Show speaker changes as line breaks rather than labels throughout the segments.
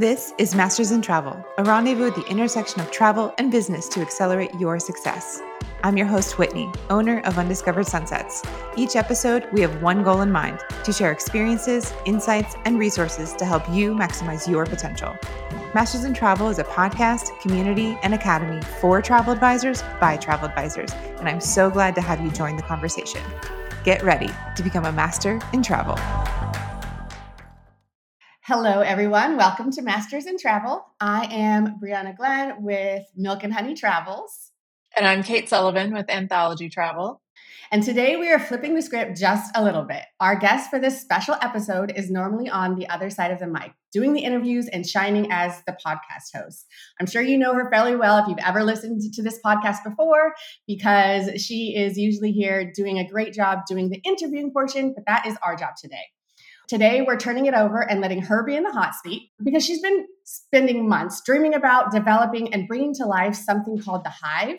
This is Masters in Travel, a rendezvous at the intersection of travel and business to accelerate your success. I'm your host, Whitney, owner of Undiscovered Sunsets. Each episode, we have one goal in mind to share experiences, insights, and resources to help you maximize your potential. Masters in Travel is a podcast, community, and academy for travel advisors by travel advisors, and I'm so glad to have you join the conversation. Get ready to become a master in travel.
Hello, everyone. Welcome to Masters in Travel. I am Brianna Glenn with Milk and Honey Travels.
And I'm Kate Sullivan with Anthology Travel.
And today we are flipping the script just a little bit. Our guest for this special episode is normally on the other side of the mic, doing the interviews and shining as the podcast host. I'm sure you know her fairly well if you've ever listened to this podcast before, because she is usually here doing a great job doing the interviewing portion, but that is our job today. Today, we're turning it over and letting her be in the hot seat because she's been spending months dreaming about developing and bringing to life something called the Hive.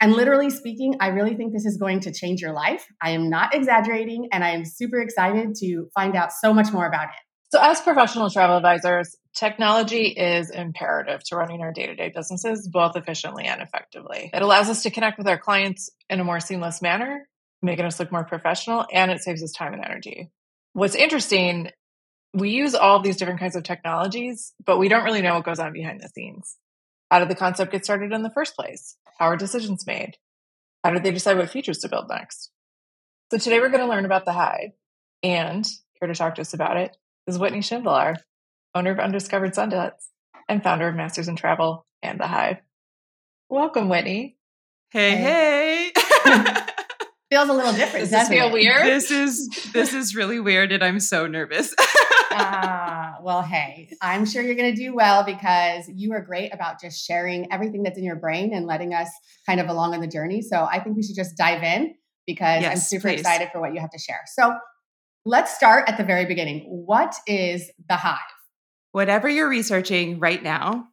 And literally speaking, I really think this is going to change your life. I am not exaggerating, and I am super excited to find out so much more about it.
So, as professional travel advisors, technology is imperative to running our day to day businesses both efficiently and effectively. It allows us to connect with our clients in a more seamless manner, making us look more professional, and it saves us time and energy what's interesting, we use all these different kinds of technologies, but we don't really know what goes on behind the scenes. How did the concept get started in the first place? How are decisions made? How did they decide what features to build next? So today we're going to learn about the Hive. And here to talk to us about it is Whitney Shindelar, owner of Undiscovered Sunsets and founder of Masters in Travel and the Hive. Welcome, Whitney.
Hey, hey.
feels a little different.
Does this feel
it?
weird?
This is this is really weird, and I'm so nervous.
Ah, uh, well, hey, I'm sure you're going to do well because you are great about just sharing everything that's in your brain and letting us kind of along on the journey. So I think we should just dive in because yes, I'm super please. excited for what you have to share. So let's start at the very beginning. What is the hive?
Whatever you're researching right now,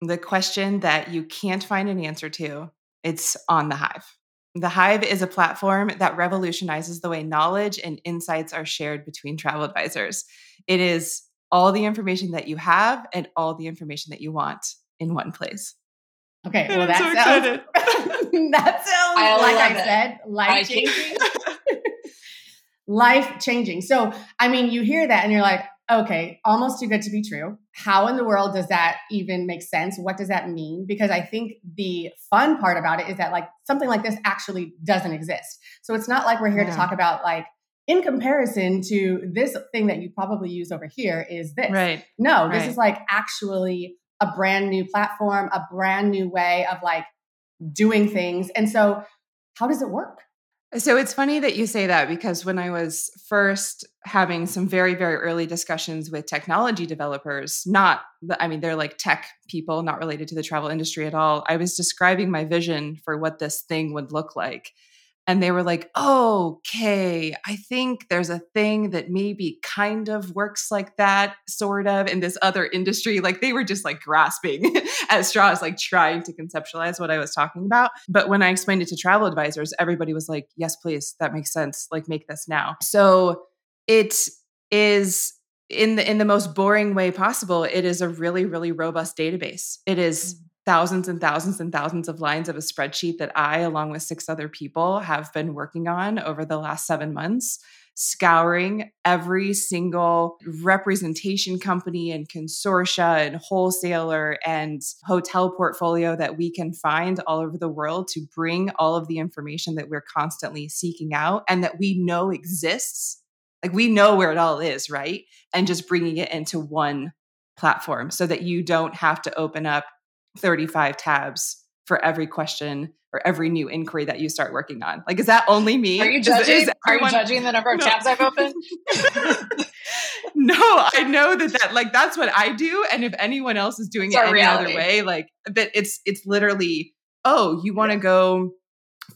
the question that you can't find an answer to, it's on the hive. The Hive is a platform that revolutionizes the way knowledge and insights are shared between travel advisors. It is all the information that you have and all the information that you want in one place.
Okay, well, that, so sounds, that sounds, I like I it. said, life changing. life changing. So, I mean, you hear that and you're like, okay, almost too good to be true. How in the world does that even make sense? What does that mean? Because I think the fun part about it is that like something like this actually doesn't exist. So it's not like we're here yeah. to talk about like in comparison to this thing that you probably use over here is this.
Right.
No,
this
right. is like actually a brand new platform, a brand new way of like doing things. And so how does it work?
So it's funny that you say that because when I was first having some very, very early discussions with technology developers, not, I mean, they're like tech people, not related to the travel industry at all. I was describing my vision for what this thing would look like and they were like, oh, okay, I think there's a thing that maybe kind of works like that, sort of, in this other industry. Like they were just like grasping at straws, like trying to conceptualize what I was talking about. But when I explained it to travel advisors, everybody was like, yes, please, that makes sense. Like make this now. So it is in the in the most boring way possible it is a really really robust database it is mm thousands and thousands and thousands of lines of a spreadsheet that I, along with six other people, have been working on over the last seven months, scouring every single representation company and consortia and wholesaler and hotel portfolio that we can find all over the world to bring all of the information that we're constantly seeking out and that we know exists. Like we know where it all is, right? And just bringing it into one platform so that you don't have to open up 35 tabs for every question or every new inquiry that you start working on. Like, is that only me?
Are you judging? Is, is everyone, are you judging the number of no. tabs I've opened?
no, I know that that like that's what I do, and if anyone else is doing it's it any reality. other way, like that, it's it's literally oh, you want to yeah. go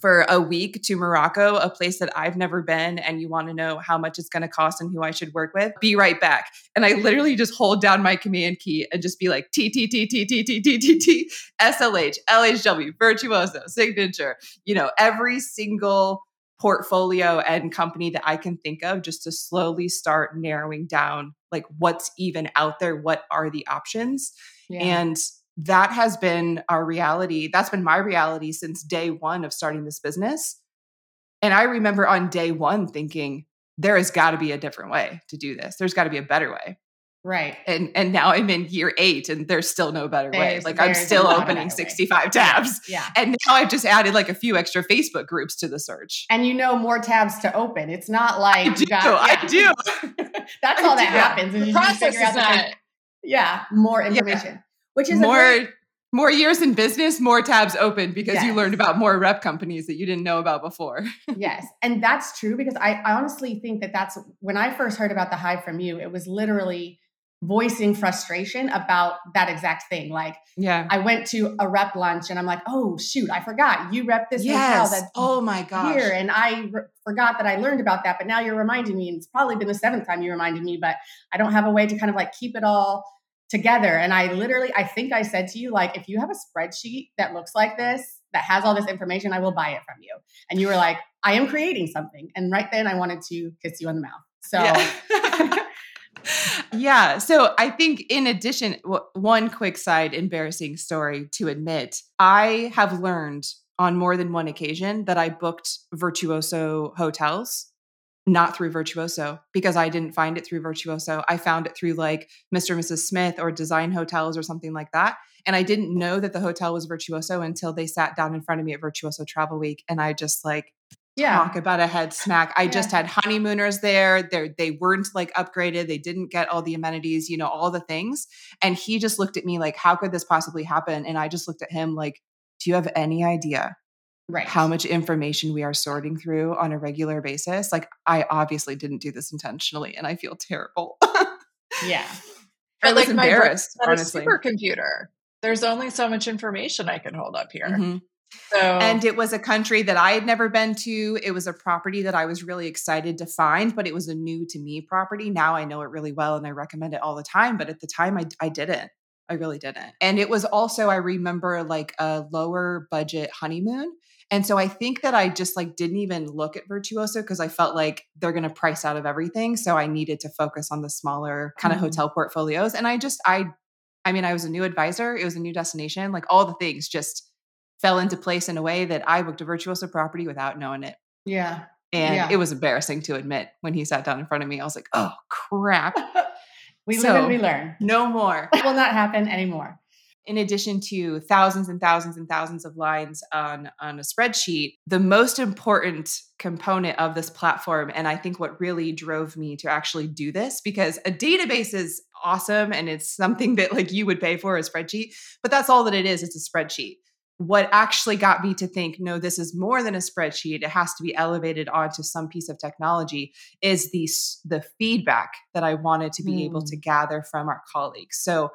for a week to Morocco, a place that I've never been, and you want to know how much it's going to cost and who I should work with, be right back. And I literally just hold down my command key and just be like T T T T T T T T T S L H L H W Virtuoso Signature. You know, every single portfolio and company that I can think of just to slowly start narrowing down like what's even out there, what are the options. Yeah. And that has been our reality. That's been my reality since day one of starting this business. And I remember on day one thinking, there has got to be a different way to do this. There's got to be a better way.
Right.
And and now I'm in year eight and there's still no better there's, way. Like I'm still opening 65 way. tabs.
Yeah.
And now I've just added like a few extra Facebook groups to the search.
And you know more tabs to open. It's not like
I do. Got, yeah. I do.
That's I all that happens.
The process is not.
Yeah, more information. Yeah. Which is
more great, more years in business, more tabs open because yes. you learned about more rep companies that you didn't know about before.
yes. And that's true because I, I honestly think that that's when I first heard about the hive from you, it was literally voicing frustration about that exact thing. Like,
yeah,
I went to a rep lunch and I'm like, oh shoot, I forgot you rep this
yes.
hotel that's
oh my gosh
here, and I re- forgot that I learned about that. But now you're reminding me, and it's probably been the seventh time you reminded me. But I don't have a way to kind of like keep it all together. And I literally, I think I said to you, like, if you have a spreadsheet that looks like this, that has all this information, I will buy it from you. And you were like, I am creating something. And right then I wanted to kiss you on the mouth. So
yeah. yeah. So I think, in addition, one quick side embarrassing story to admit, I have learned on more than one occasion that I booked Virtuoso hotels not through Virtuoso because I didn't find it through Virtuoso. I found it through like Mr. and Mrs. Smith or Design Hotels or something like that. And I didn't know that the hotel was Virtuoso until they sat down in front of me at Virtuoso Travel Week. And I just like, yeah. talk about a head smack. I yeah. just had honeymooners there. They they weren't like upgraded. They didn't get all the amenities, you know, all the things. And he just looked at me like, how could this possibly happen? And I just looked at him like, do you have any idea
right.
how much information we are sorting through on a regular basis? Like, I obviously didn't do this intentionally, and I feel terrible.
yeah,
I was like embarrassed. My honestly,
supercomputer. There's only so much information I can hold up here. Mm-hmm.
So, and it was a country that I had never been to. It was a property that I was really excited to find, but it was a new to me property. Now I know it really well and I recommend it all the time. But at the time, I, I didn't. I really didn't. And it was also, I remember like a lower budget honeymoon. And so I think that I just like didn't even look at Virtuoso because I felt like they're going to price out of everything. So I needed to focus on the smaller kind of mm-hmm. hotel portfolios. And I just, I, I mean, I was a new advisor. It was a new destination. Like all the things just fell into place in a way that I booked a Virtuoso property without knowing it.
Yeah.
And
yeah.
it was embarrassing to admit when he sat down in front of me. I was like, oh, crap.
we so, live and we learn.
No more.
It will not happen anymore.
In addition to thousands and thousands and thousands of lines on, on a spreadsheet, the most important component of this platform, and I think what really drove me to actually do this, because a database is awesome and it's something that like you would pay for a spreadsheet, but that's all that it is. It's a spreadsheet what actually got me to think no this is more than a spreadsheet it has to be elevated onto some piece of technology is the the feedback that i wanted to be mm. able to gather from our colleagues so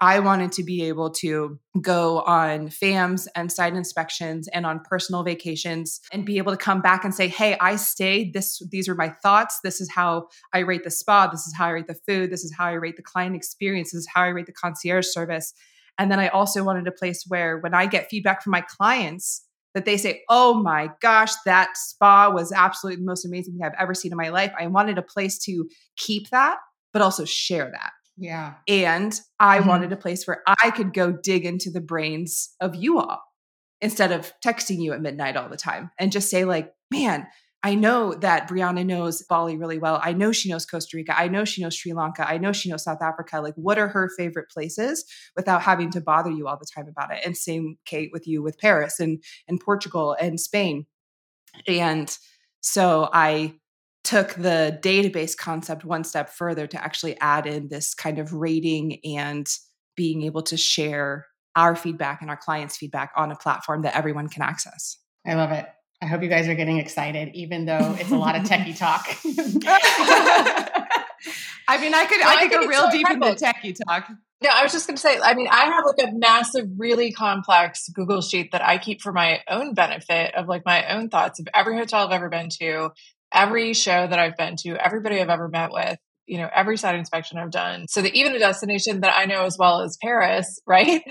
I wanted to be able to go on FAMs and site inspections and on personal vacations and be able to come back and say, "Hey, I stayed. This these are my thoughts. This is how I rate the spa. This is how I rate the food. This is how I rate the client experience. This is how I rate the concierge service." And then I also wanted a place where when I get feedback from my clients, that they say, oh my gosh, that spa was absolutely the most amazing thing I've ever seen in my life. I wanted a place to keep that, but also share that.
Yeah.
And I mm-hmm. wanted a place where I could go dig into the brains of you all instead of texting you at midnight all the time and just say, like, man, I know that Brianna knows Bali really well. I know she knows Costa Rica. I know she knows Sri Lanka. I know she knows South Africa. Like, what are her favorite places without having to bother you all the time about it? And same, Kate, with you with Paris and, and Portugal and Spain. And so I took the database concept one step further to actually add in this kind of rating and being able to share our feedback and our clients' feedback on a platform that everyone can access.
I love it. I hope you guys are getting excited, even though it's a lot of techie talk.
I mean, I could I, could go real so deep into techie talk.
No, I was just going to say. I mean, I have like a massive, really complex Google sheet that I keep for my own benefit of like my own thoughts of every hotel I've ever been to, every show that I've been to, everybody I've ever met with, you know, every site inspection I've done. So that even a destination that I know as well as Paris, right?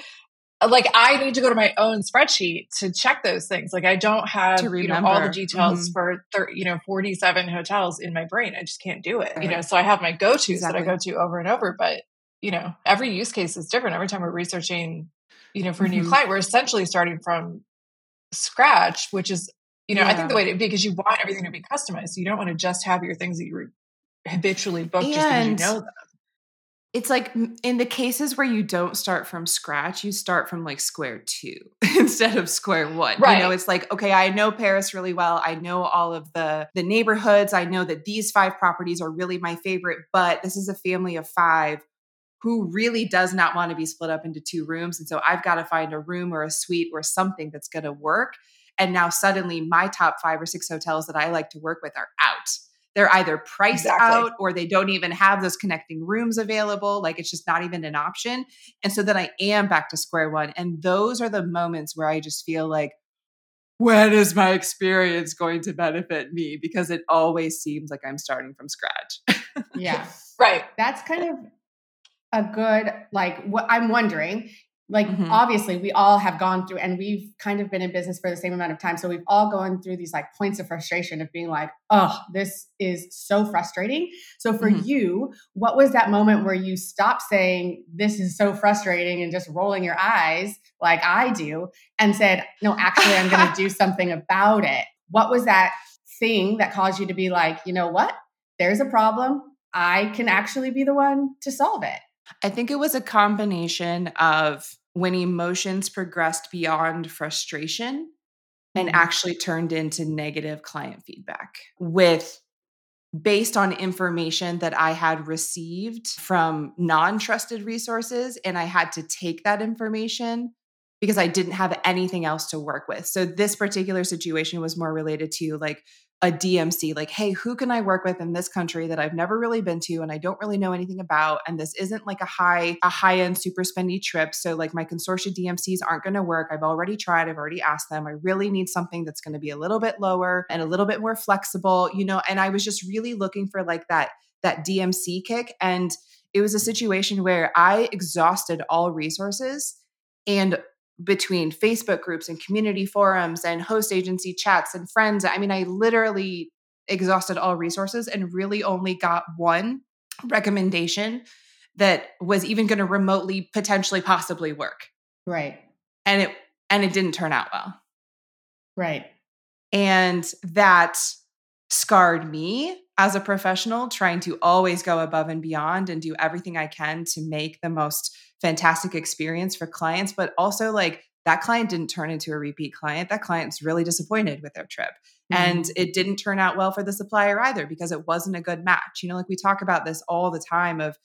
like I need to go to my own spreadsheet to check those things. Like I don't have you know all the details mm-hmm. for thir- you know 47 hotels in my brain. I just can't do it. Right. You know, so I have my go-tos exactly. that I go to over and over, but you know, every use case is different. Every time we're researching, you know, for a new mm-hmm. client, we're essentially starting from scratch, which is you know, yeah. I think the way to because you want everything to be customized. So you don't want to just have your things that you habitually book and just because you know them
it's like in the cases where you don't start from scratch, you start from like square two instead of square one. Right. You know, it's like, okay, I know Paris really well. I know all of the the neighborhoods. I know that these five properties are really my favorite, but this is a family of five who really does not want to be split up into two rooms. And so I've got to find a room or a suite or something that's going to work. And now suddenly my top five or six hotels that I like to work with are out they're either priced exactly. out or they don't even have those connecting rooms available. Like it's just not even an option. And so then I am back to square one. And those are the moments where I just feel like, when is my experience going to benefit me? Because it always seems like I'm starting from scratch.
yeah.
Right.
That's kind of a good, like, what I'm wondering like mm-hmm. obviously we all have gone through and we've kind of been in business for the same amount of time so we've all gone through these like points of frustration of being like oh this is so frustrating. So for mm-hmm. you what was that moment where you stopped saying this is so frustrating and just rolling your eyes like i do and said no actually i'm going to do something about it. What was that thing that caused you to be like you know what? There's a problem. I can actually be the one to solve it.
I think it was a combination of when emotions progressed beyond frustration and mm-hmm. actually turned into negative client feedback with based on information that I had received from non trusted resources. And I had to take that information because I didn't have anything else to work with. So this particular situation was more related to like a DMC, like, hey, who can I work with in this country that I've never really been to and I don't really know anything about? And this isn't like a high, a high-end super spendy trip. So like my consortia DMCs aren't going to work. I've already tried, I've already asked them. I really need something that's going to be a little bit lower and a little bit more flexible, you know, and I was just really looking for like that that DMC kick. And it was a situation where I exhausted all resources and between Facebook groups and community forums and host agency chats and friends. I mean, I literally exhausted all resources and really only got one recommendation that was even going to remotely potentially possibly work.
Right.
And it and it didn't turn out well.
Right.
And that scarred me as a professional trying to always go above and beyond and do everything I can to make the most fantastic experience for clients, but also like that client didn't turn into a repeat client. That client's really disappointed with their trip. Mm-hmm. And it didn't turn out well for the supplier either because it wasn't a good match. You know, like we talk about this all the time of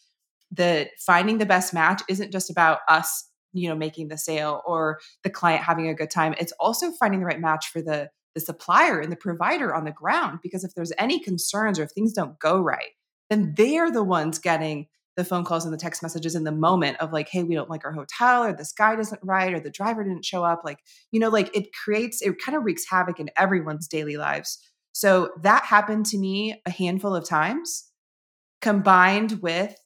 the finding the best match isn't just about us, you know, making the sale or the client having a good time. It's also finding the right match for the the supplier and the provider on the ground because if there's any concerns or if things don't go right, then they're the ones getting the phone calls and the text messages in the moment of like, hey, we don't like our hotel, or this guy doesn't right, or the driver didn't show up. Like, you know, like it creates, it kind of wreaks havoc in everyone's daily lives. So that happened to me a handful of times, combined with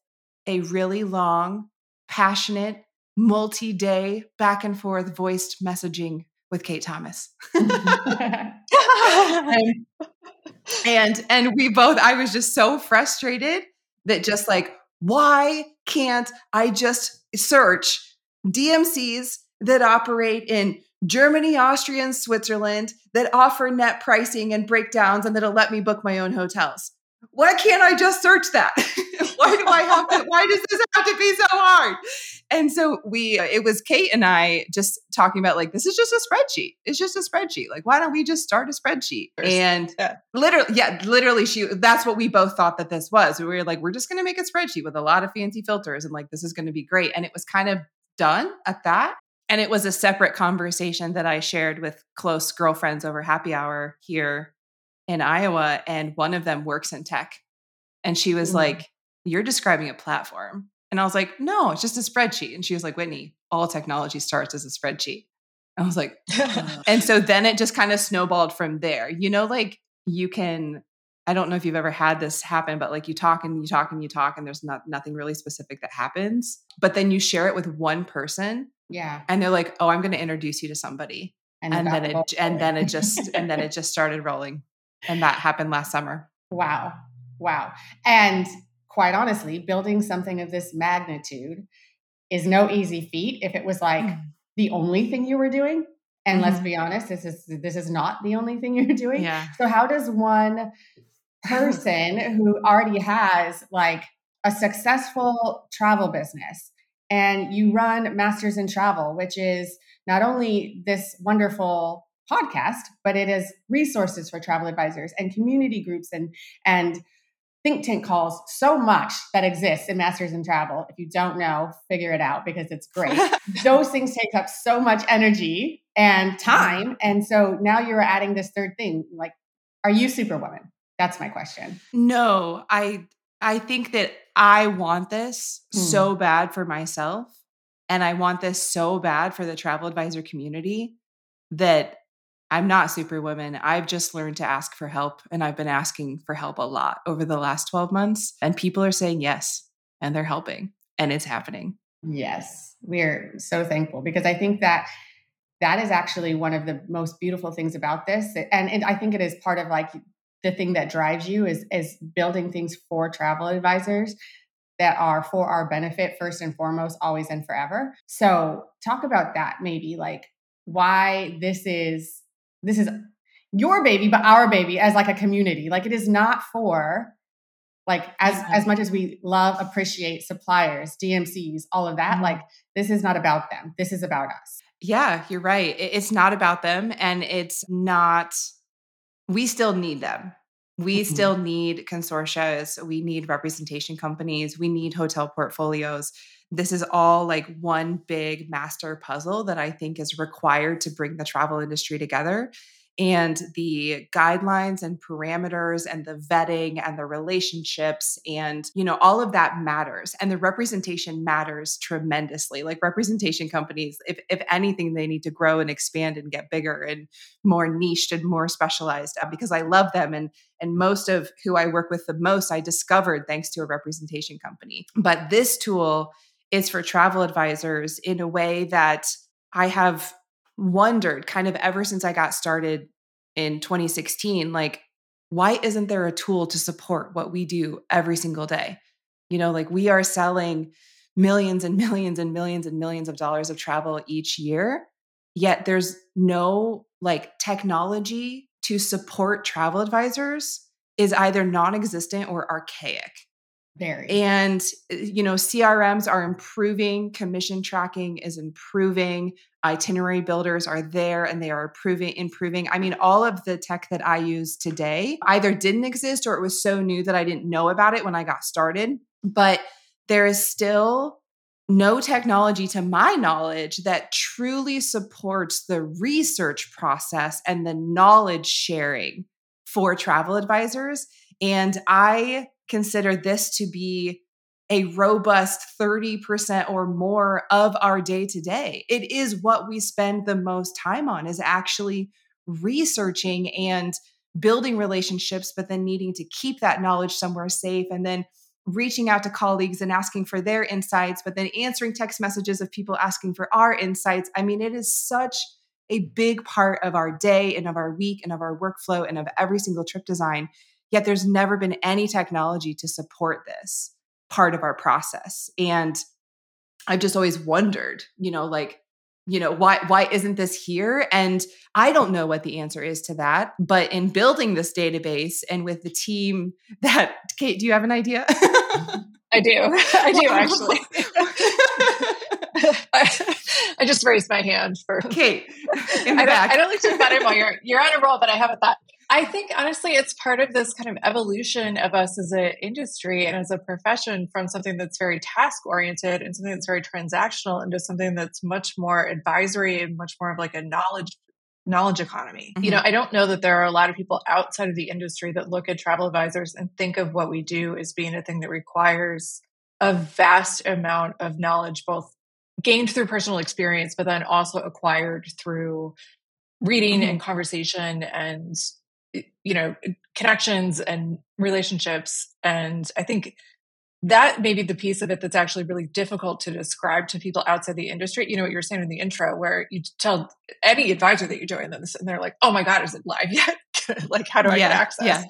a really long, passionate, multi day back and forth voiced messaging with Kate Thomas. Mm-hmm. and, and and we both I was just so frustrated that just like why can't I just search DMCs that operate in Germany, Austria, and Switzerland that offer net pricing and breakdowns and that'll let me book my own hotels? Why can't I just search that? why do I have to? Why does this have to be so hard? And so we, uh, it was Kate and I just talking about like, this is just a spreadsheet. It's just a spreadsheet. Like, why don't we just start a spreadsheet? And yeah. literally, yeah, literally, she, that's what we both thought that this was. We were like, we're just going to make a spreadsheet with a lot of fancy filters and like, this is going to be great. And it was kind of done at that. And it was a separate conversation that I shared with close girlfriends over happy hour here in Iowa. And one of them works in tech. And she was mm. like, You're describing a platform. And I was like, no, it's just a spreadsheet. And she was like, Whitney, all technology starts as a spreadsheet. I was like, and so then it just kind of snowballed from there. You know, like you can, I don't know if you've ever had this happen, but like you talk and you talk and you talk, and there's not nothing really specific that happens. But then you share it with one person
Yeah.
And they're like, "Oh, I'm going to introduce you to somebody." And, and then it and then it just and then it just started rolling. And that happened last summer.
Wow. Wow. And quite honestly, building something of this magnitude is no easy feat. If it was like mm. the only thing you were doing, and mm-hmm. let's be honest, this is this is not the only thing you're doing.
Yeah.
So how does one person who already has like a successful travel business and you run Masters in Travel, which is not only this wonderful podcast, but it is resources for travel advisors and community groups and and think tank calls so much that exists in Masters in Travel. If you don't know, figure it out because it's great. Those things take up so much energy and time. And so now you're adding this third thing. Like, are you superwoman? That's my question.
No, I I think that I want this mm. so bad for myself and I want this so bad for the travel advisor community that I'm not superwoman. I've just learned to ask for help and I've been asking for help a lot over the last 12 months and people are saying yes and they're helping and it's happening.
Yes. We're so thankful because I think that that is actually one of the most beautiful things about this and, and I think it is part of like the thing that drives you is is building things for travel advisors that are for our benefit first and foremost always and forever so talk about that maybe like why this is this is your baby, but our baby as like a community. Like it is not for like as yeah. as much as we love, appreciate suppliers, DMCs, all of that. Mm-hmm. Like this is not about them. This is about us.
Yeah, you're right. It's not about them, and it's not. We still need them. We mm-hmm. still need consortia. We need representation companies. We need hotel portfolios this is all like one big master puzzle that I think is required to bring the travel industry together. And the guidelines and parameters and the vetting and the relationships and, you know, all of that matters. And the representation matters tremendously. Like representation companies, if, if anything, they need to grow and expand and get bigger and more niched and more specialized uh, because I love them. And, and most of who I work with the most, I discovered thanks to a representation company. But this tool, is for travel advisors in a way that I have wondered kind of ever since I got started in 2016 like why isn't there a tool to support what we do every single day? You know like we are selling millions and millions and millions and millions of dollars of travel each year yet there's no like technology to support travel advisors is either non-existent or archaic
very.
And, uh, you know, CRMs are improving, commission tracking is improving, itinerary builders are there and they are improving, improving. I mean, all of the tech that I use today either didn't exist or it was so new that I didn't know about it when I got started. But there is still no technology to my knowledge that truly supports the research process and the knowledge sharing for travel advisors. And I consider this to be a robust 30% or more of our day to day. It is what we spend the most time on is actually researching and building relationships but then needing to keep that knowledge somewhere safe and then reaching out to colleagues and asking for their insights but then answering text messages of people asking for our insights. I mean it is such a big part of our day and of our week and of our workflow and of every single trip design Yet there's never been any technology to support this part of our process. And I've just always wondered, you know, like, you know, why why isn't this here? And I don't know what the answer is to that. But in building this database and with the team that Kate, do you have an idea?
I do. I do actually. I, just raised my hand for
Kate.
I, don't, I don't like to cut him while you're you're on a roll, but I have a thought. I think honestly, it's part of this kind of evolution of us as an industry and as a profession from something that's very task oriented and something that's very transactional into something that's much more advisory and much more of like a knowledge knowledge economy. Mm-hmm. You know, I don't know that there are a lot of people outside of the industry that look at travel advisors and think of what we do as being a thing that requires a vast amount of knowledge, both gained through personal experience, but then also acquired through reading mm-hmm. and conversation and you know connections and relationships and i think that may be the piece of it that's actually really difficult to describe to people outside the industry. You know what you were saying in the intro, where you tell any advisor that you join this, and they're like, "Oh my god, is it live yet? like, how do I
yeah,
get access?"
Yeah.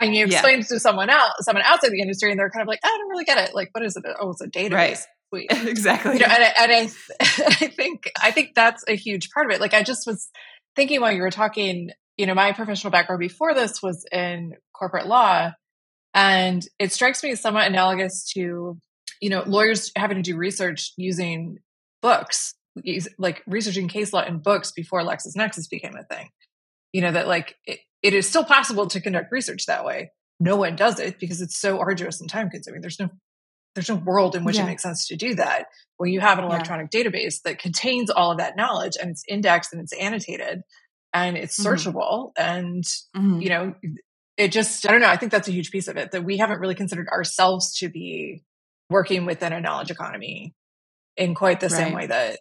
And you explain yeah. to someone else, someone outside the industry, and they're kind of like, "I don't really get it. Like, what is it? Oh, it's a database." Right.
Exactly.
You know, and, I, and I, I think I think that's a huge part of it. Like, I just was thinking while you were talking. You know, my professional background before this was in corporate law, and it strikes me as somewhat analogous to you know, lawyers having to do research using books, like researching case law in books before LexisNexis became a thing. You know, that like it, it is still possible to conduct research that way. No one does it because it's so arduous and time consuming. There's no there's no world in which yeah. it makes sense to do that when you have an electronic yeah. database that contains all of that knowledge and it's indexed and it's annotated and it's mm-hmm. searchable and mm-hmm. you know it just i don't know i think that's a huge piece of it that we haven't really considered ourselves to be working within a knowledge economy in quite the right. same way that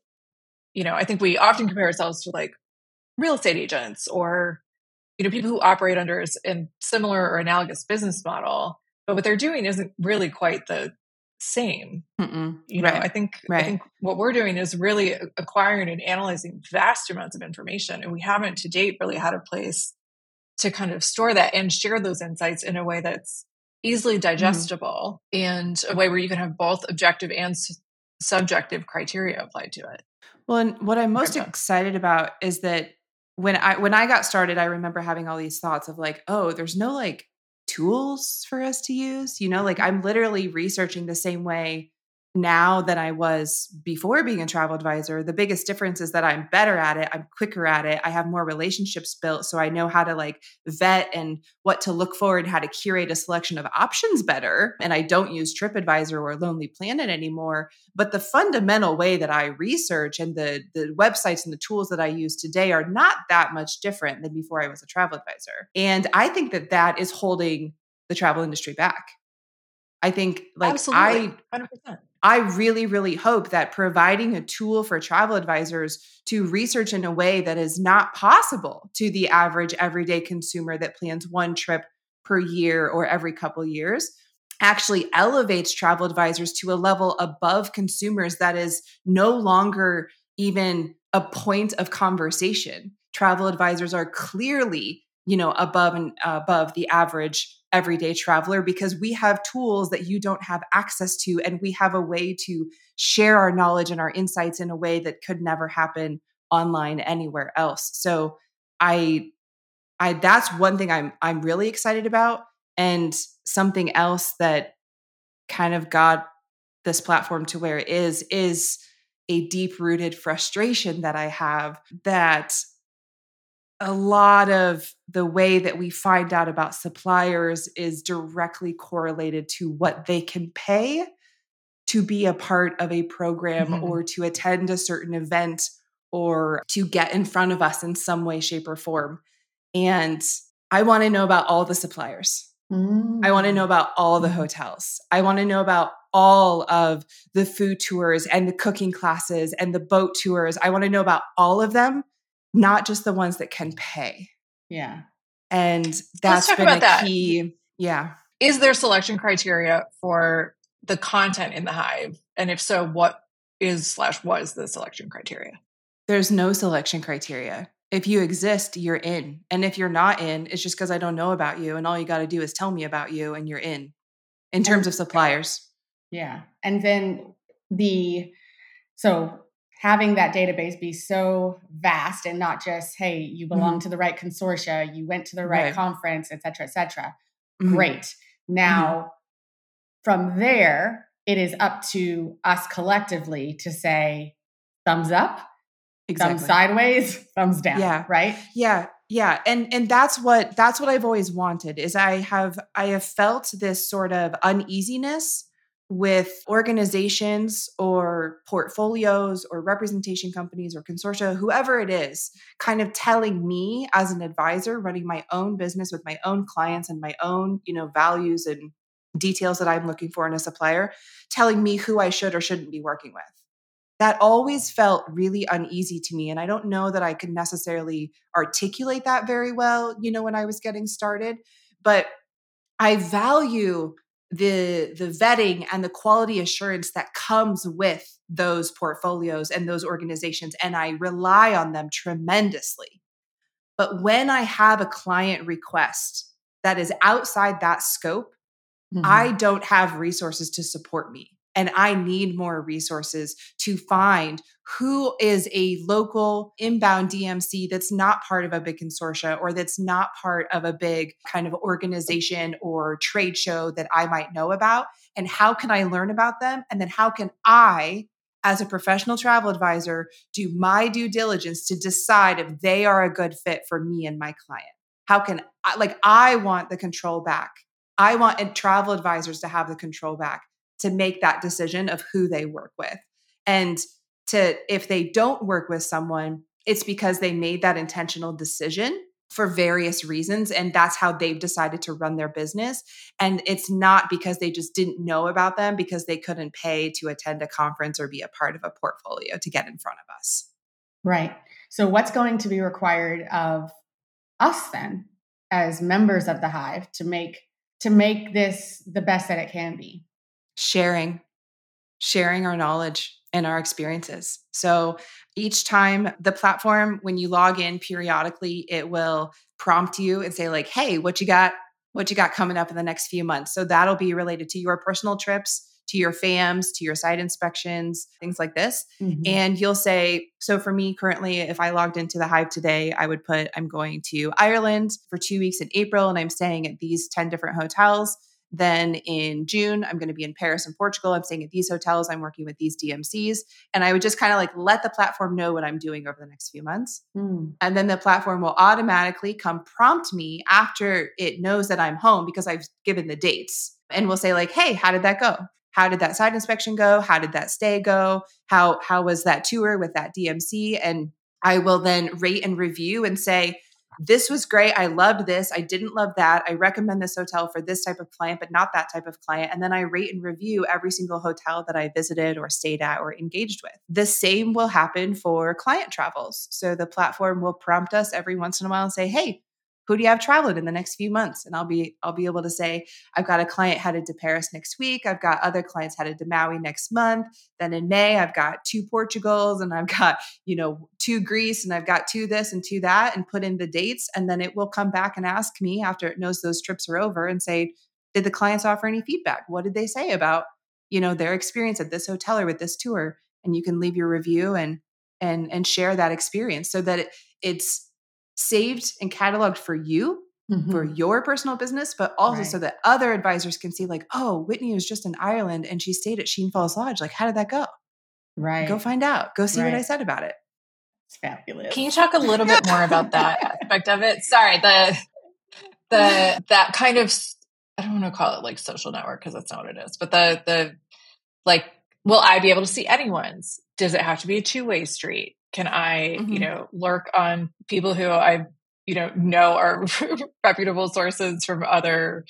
you know i think we often compare ourselves to like real estate agents or you know people who operate under a similar or analogous business model but what they're doing isn't really quite the same Mm-mm. you know right. i think right. i think what we're doing is really acquiring and analyzing vast amounts of information and we haven't to date really had a place to kind of store that and share those insights in a way that's easily mm-hmm. digestible mm. and a way where you can have both objective and s- subjective criteria applied to it.
Well, and what I'm most excited about is that when I when I got started, I remember having all these thoughts of like, oh, there's no like tools for us to use. You know, like I'm literally researching the same way now than I was before being a travel advisor. The biggest difference is that I'm better at it. I'm quicker at it. I have more relationships built. So I know how to like vet and what to look for and how to curate a selection of options better. And I don't use TripAdvisor or Lonely Planet anymore. But the fundamental way that I research and the, the websites and the tools that I use today are not that much different than before I was a travel advisor. And I think that that is holding the travel industry back. I think like Absolutely. I 100%. I really, really hope that providing a tool for travel advisors to research in a way that is not possible to the average everyday consumer that plans one trip per year or every couple years actually elevates travel advisors to a level above consumers that is no longer even a point of conversation. Travel advisors are clearly, you know, above and above the average everyday traveler because we have tools that you don't have access to and we have a way to share our knowledge and our insights in a way that could never happen online anywhere else. So i i that's one thing i'm i'm really excited about and something else that kind of got this platform to where it is is a deep rooted frustration that i have that a lot of the way that we find out about suppliers is directly correlated to what they can pay to be a part of a program mm-hmm. or to attend a certain event or to get in front of us in some way, shape, or form. And I want to know about all the suppliers. Mm-hmm. I want to know about all the mm-hmm. hotels. I want to know about all of the food tours and the cooking classes and the boat tours. I want to know about all of them not just the ones that can pay.
Yeah.
And that's been a that. key. Yeah.
Is there selection criteria for the content in the hive? And if so, what is slash was the selection criteria?
There's no selection criteria. If you exist, you're in. And if you're not in, it's just because I don't know about you. And all you got to do is tell me about you and you're in, in terms of suppliers.
Yeah. And then the, so having that database be so vast and not just hey you belong mm-hmm. to the right consortia you went to the right, right. conference et cetera et cetera mm-hmm. great now mm-hmm. from there it is up to us collectively to say thumbs up exactly. thumbs sideways thumbs down yeah right
yeah yeah and and that's what that's what i've always wanted is i have i have felt this sort of uneasiness with organizations or portfolios or representation companies or consortia, whoever it is, kind of telling me as an advisor running my own business with my own clients and my own, you know, values and details that I'm looking for in a supplier, telling me who I should or shouldn't be working with. That always felt really uneasy to me. And I don't know that I could necessarily articulate that very well, you know, when I was getting started. But I value the the vetting and the quality assurance that comes with those portfolios and those organizations and I rely on them tremendously. But when I have a client request that is outside that scope, mm-hmm. I don't have resources to support me and I need more resources to find who is a local inbound DMC that's not part of a big consortia or that's not part of a big kind of organization or trade show that I might know about. And how can I learn about them? And then how can I, as a professional travel advisor, do my due diligence to decide if they are a good fit for me and my client? How can I, like, I want the control back. I want travel advisors to have the control back to make that decision of who they work with. And to if they don't work with someone, it's because they made that intentional decision for various reasons and that's how they've decided to run their business and it's not because they just didn't know about them because they couldn't pay to attend a conference or be a part of a portfolio to get in front of us.
Right. So what's going to be required of us then as members of the hive to make to make this the best that it can be?
Sharing, sharing our knowledge and our experiences. So each time the platform, when you log in periodically, it will prompt you and say, like, hey, what you got? What you got coming up in the next few months? So that'll be related to your personal trips, to your FAMs, to your site inspections, things like this. Mm-hmm. And you'll say, so for me currently, if I logged into the Hive today, I would put, I'm going to Ireland for two weeks in April and I'm staying at these 10 different hotels. Then in June, I'm going to be in Paris and Portugal. I'm staying at these hotels. I'm working with these DMCs. And I would just kind of like let the platform know what I'm doing over the next few months. Mm. And then the platform will automatically come prompt me after it knows that I'm home because I've given the dates and will say, like, hey, how did that go? How did that site inspection go? How did that stay go? How how was that tour with that DMC? And I will then rate and review and say, this was great. I loved this. I didn't love that. I recommend this hotel for this type of client, but not that type of client. And then I rate and review every single hotel that I visited or stayed at or engaged with. The same will happen for client travels. So the platform will prompt us every once in a while and say, hey, who do you have traveling in the next few months? And i'll be i'll be able to say i've got a client headed to paris next week. I've got other clients headed to maui next month. Then in may i've got two portugals and i've got you know two greece and i've got two this and two that and put in the dates. And then it will come back and ask me after it knows those trips are over and say did the clients offer any feedback? What did they say about you know their experience at this hotel or with this tour? And you can leave your review and and and share that experience so that it, it's saved and cataloged for you mm-hmm. for your personal business, but also right. so that other advisors can see, like, oh, Whitney was just in Ireland and she stayed at Sheen Falls Lodge. Like, how did that go?
Right.
Go find out. Go see right. what I said about it.
It's fabulous.
Can you talk a little bit more about that aspect of it? Sorry, the the that kind of I don't want to call it like social network because that's not what it is, but the the like will I be able to see anyone's? Does it have to be a two way street? Can I, mm-hmm. you know, lurk on people who I, you know, know are reputable sources from other,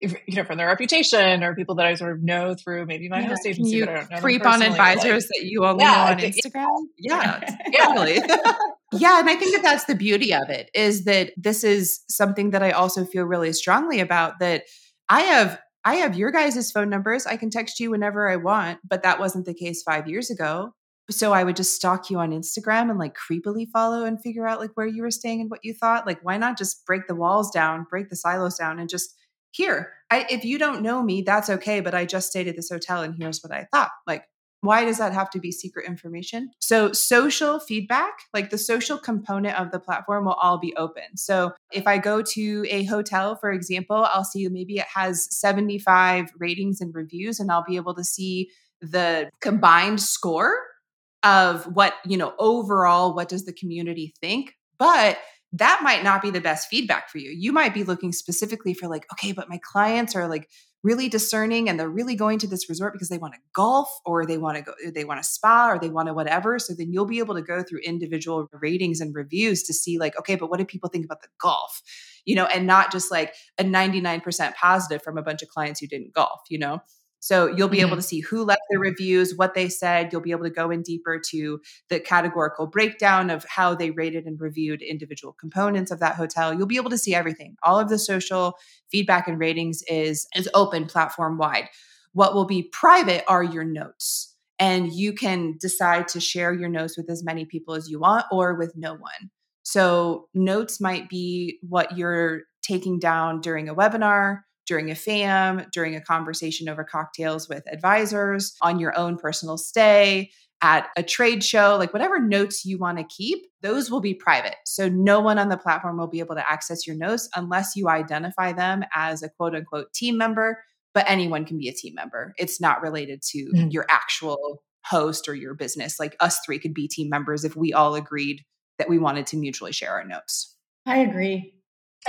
you know, from their reputation or people that I sort of know through maybe my yeah. host agency.
You creep on advisors like, that you only yeah, know on Instagram. Yeah, yeah, totally. yeah, and I think that that's the beauty of it is that this is something that I also feel really strongly about. That I have I have your guys' phone numbers. I can text you whenever I want, but that wasn't the case five years ago so I would just stalk you on Instagram and like creepily follow and figure out like where you were staying and what you thought. Like, why not just break the walls down, break the silos down, and just here? I, if you don't know me, that's okay. But I just stayed at this hotel and here's what I thought. Like, why does that have to be secret information? So, social feedback, like the social component of the platform, will all be open. So, if I go to a hotel, for example, I'll see maybe it has 75 ratings and reviews, and I'll be able to see the combined score of what, you know, overall, what does the community think? But that might not be the best feedback for you. You might be looking specifically for, like, okay, but my clients are like really discerning and they're really going to this resort because they want to golf or they want to go, they want a spa or they want to whatever. So then you'll be able to go through individual ratings and reviews to see, like, okay, but what do people think about the golf? You know, and not just like a 99% positive from a bunch of clients who didn't golf, you know? So you'll be mm-hmm. able to see who left the reviews, what they said. You'll be able to go in deeper to the categorical breakdown of how they rated and reviewed individual components of that hotel. You'll be able to see everything. All of the social feedback and ratings is is open platform wide. What will be private are your notes. And you can decide to share your notes with as many people as you want or with no one. So, notes might be what you're taking down during a webinar, during a FAM, during a conversation over cocktails with advisors, on your own personal stay, at a trade show, like whatever notes you want to keep, those will be private. So no one on the platform will be able to access your notes unless you identify them as a quote unquote team member, but anyone can be a team member. It's not related to mm-hmm. your actual host or your business. Like us three could be team members if we all agreed that we wanted to mutually share our notes.
I agree.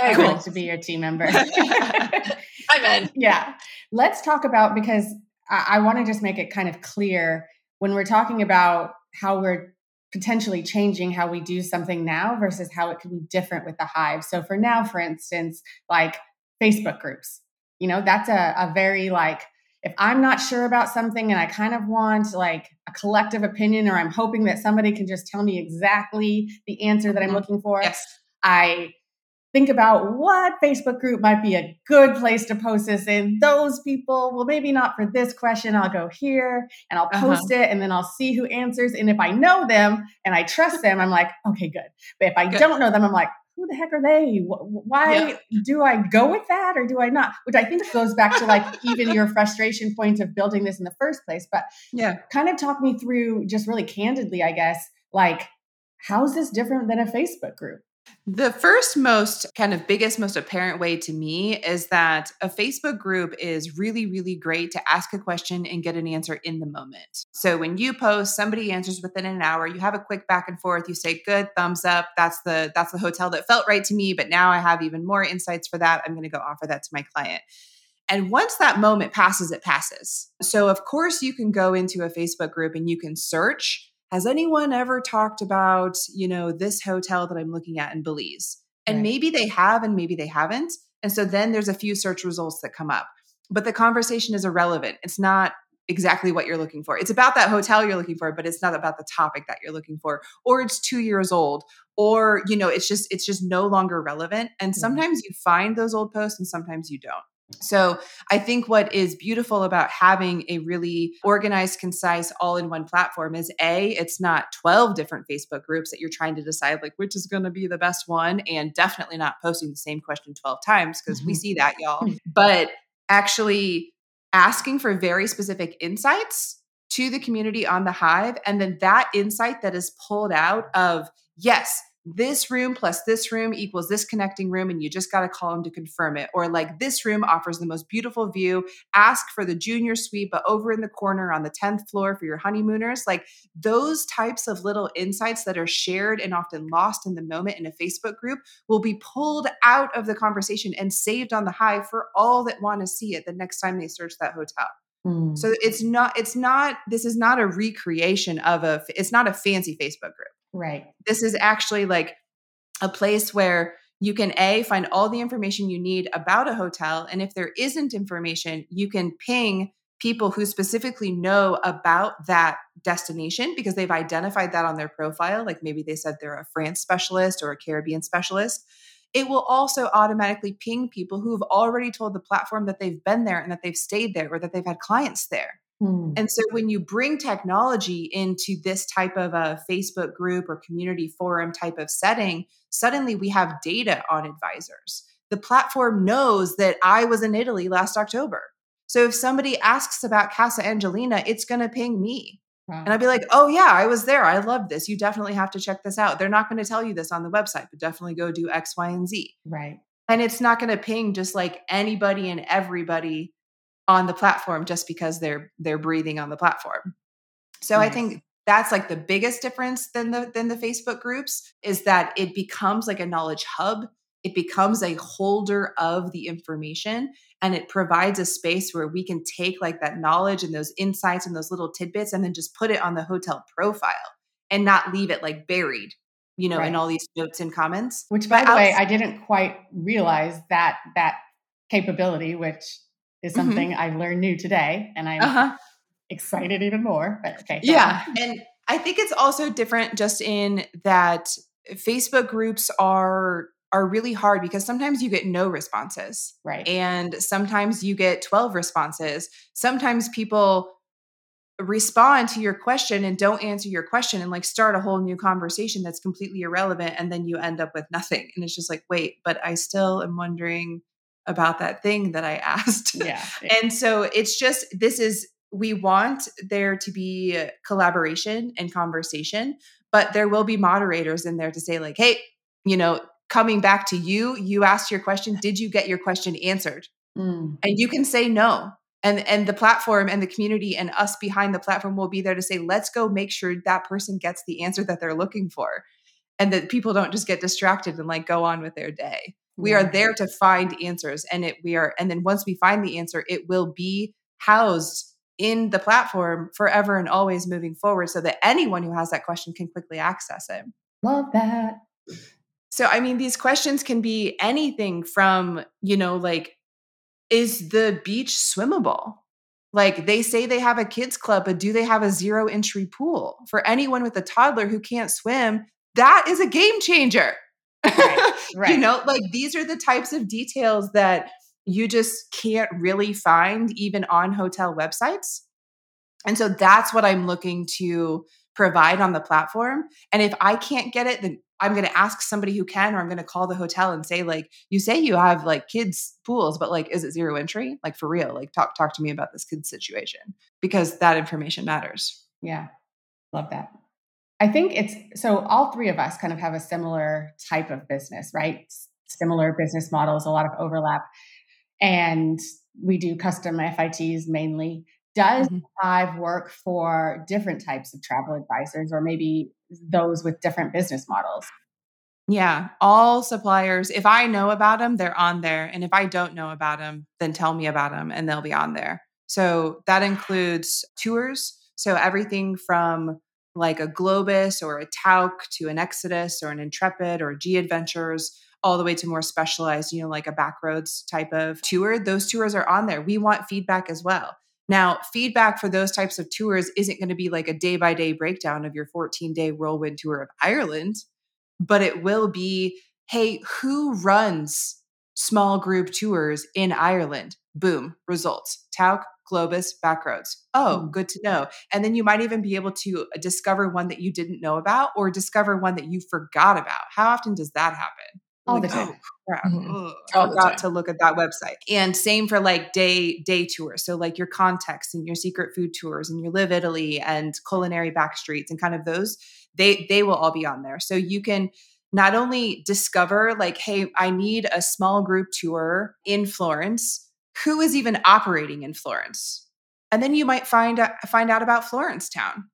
I cool. to be your team member.
I'm in.
Yeah. Let's talk about because I, I want to just make it kind of clear when we're talking about how we're potentially changing how we do something now versus how it could be different with the hive. So for now, for instance, like Facebook groups, you know, that's a, a very like, if I'm not sure about something and I kind of want like a collective opinion, or I'm hoping that somebody can just tell me exactly the answer that I'm mm-hmm. looking for,
yes.
I think about what Facebook group might be a good place to post this in. Those people, well, maybe not for this question. I'll go here and I'll uh-huh. post uh-huh. it and then I'll see who answers. And if I know them and I trust them, I'm like, okay, good. But if I good. don't know them, I'm like, who the heck are they? Why yeah. do I go with that or do I not? Which I think goes back to like even your frustration point of building this in the first place. But
yeah,
kind of talk me through just really candidly, I guess, like, how's this different than a Facebook group?
The first, most kind of biggest, most apparent way to me is that a Facebook group is really, really great to ask a question and get an answer in the moment. So when you post, somebody answers within an hour, you have a quick back and forth, you say, good, thumbs up. That's the that's the hotel that felt right to me, but now I have even more insights for that. I'm going to go offer that to my client. And once that moment passes, it passes. So, of course, you can go into a Facebook group and you can search has anyone ever talked about, you know, this hotel that I'm looking at in Belize? And right. maybe they have and maybe they haven't. And so then there's a few search results that come up. But the conversation is irrelevant. It's not exactly what you're looking for. It's about that hotel you're looking for, but it's not about the topic that you're looking for. Or it's 2 years old or you know, it's just it's just no longer relevant. And mm-hmm. sometimes you find those old posts and sometimes you don't. So I think what is beautiful about having a really organized, concise, all in one platform is A, it's not 12 different Facebook groups that you're trying to decide like which is going to be the best one and definitely not posting the same question 12 times because mm-hmm. we see that y'all. but actually asking for very specific insights to the community on the hive and then that insight that is pulled out of yes this room plus this room equals this connecting room and you just got to call them to confirm it. Or like this room offers the most beautiful view. Ask for the junior suite but over in the corner on the 10th floor for your honeymooners. Like those types of little insights that are shared and often lost in the moment in a facebook group will be pulled out of the conversation and saved on the hive for all that want to see it the next time they search that hotel. Mm. so it's not it's not this is not a recreation of a it's not a fancy facebook group
Right.
This is actually like a place where you can a find all the information you need about a hotel and if there isn't information you can ping people who specifically know about that destination because they've identified that on their profile like maybe they said they're a france specialist or a caribbean specialist it will also automatically ping people who have already told the platform that they've been there and that they've stayed there or that they've had clients there Hmm. And so when you bring technology into this type of a Facebook group or community forum type of setting, suddenly we have data on advisors. The platform knows that I was in Italy last October. So if somebody asks about Casa Angelina, it's going to ping me. Wow. And I'd be like, oh, yeah, I was there. I love this. You definitely have to check this out. They're not going to tell you this on the website, but definitely go do X, Y, and
Z. Right.
And it's not going to ping just like anybody and everybody on the platform just because they're they're breathing on the platform. So nice. I think that's like the biggest difference than the than the Facebook groups is that it becomes like a knowledge hub. It becomes a holder of the information and it provides a space where we can take like that knowledge and those insights and those little tidbits and then just put it on the hotel profile and not leave it like buried you know, right. in all these notes and comments.
Which, by but the way, I didn't quite realize that that capability, which is mm-hmm. something mm-hmm. I've learned new today, and I'm uh-huh. excited even more. But okay,
yeah, and I think it's also different just in that Facebook groups are are really hard because sometimes you get no responses.
Right.
And sometimes you get 12 responses. Sometimes people respond to your question and don't answer your question and like start a whole new conversation that's completely irrelevant and then you end up with nothing and it's just like wait but i still am wondering about that thing that i asked.
Yeah
and so it's just this is we want there to be collaboration and conversation but there will be moderators in there to say like hey you know coming back to you you asked your question did you get your question answered? Mm. and you can say no. And and the platform and the community and us behind the platform will be there to say let's go make sure that person gets the answer that they're looking for. And that people don't just get distracted and like go on with their day we are there to find answers and it we are and then once we find the answer it will be housed in the platform forever and always moving forward so that anyone who has that question can quickly access it
love that
so i mean these questions can be anything from you know like is the beach swimmable? Like they say they have a kids club, but do they have a zero entry pool? For anyone with a toddler who can't swim, that is a game changer. Right, right. you know, like these are the types of details that you just can't really find even on hotel websites. And so that's what I'm looking to provide on the platform. And if I can't get it, then I'm going to ask somebody who can, or I'm going to call the hotel and say, like, you say you have like kids pools, but like, is it zero entry? Like for real? Like, talk talk to me about this kid situation because that information matters.
Yeah, love that. I think it's so. All three of us kind of have a similar type of business, right? Similar business models, a lot of overlap, and we do custom FITs mainly. Does mm-hmm. Hive work for different types of travel advisors or maybe those with different business models?
Yeah, all suppliers, if I know about them, they're on there. And if I don't know about them, then tell me about them and they'll be on there. So that includes tours. So everything from like a Globus or a Tauck to an Exodus or an Intrepid or G Adventures, all the way to more specialized, you know, like a backroads type of tour. Those tours are on there. We want feedback as well. Now, feedback for those types of tours isn't going to be like a day by day breakdown of your 14 day whirlwind tour of Ireland, but it will be hey, who runs small group tours in Ireland? Boom, results. Tauck, Globus, Backroads. Oh, mm. good to know. And then you might even be able to discover one that you didn't know about or discover one that you forgot about. How often does that happen?
all like, the time. Oh.
Mm-hmm. I forgot to look at that website. And same for like day day tours. So like your context and your secret food tours and your LivItaly and culinary backstreets and kind of those, they they will all be on there. So you can not only discover like, hey, I need a small group tour in Florence. Who is even operating in Florence? And then you might find find out about Florence town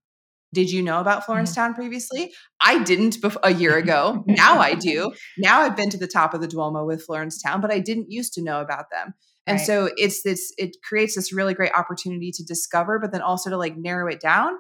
did you know about Florence mm-hmm. Town previously? I didn't a year ago. now I do. Now I've been to the top of the Duomo with Florence Town, but I didn't used to know about them. And right. so it's this it creates this really great opportunity to discover, but then also to like narrow it down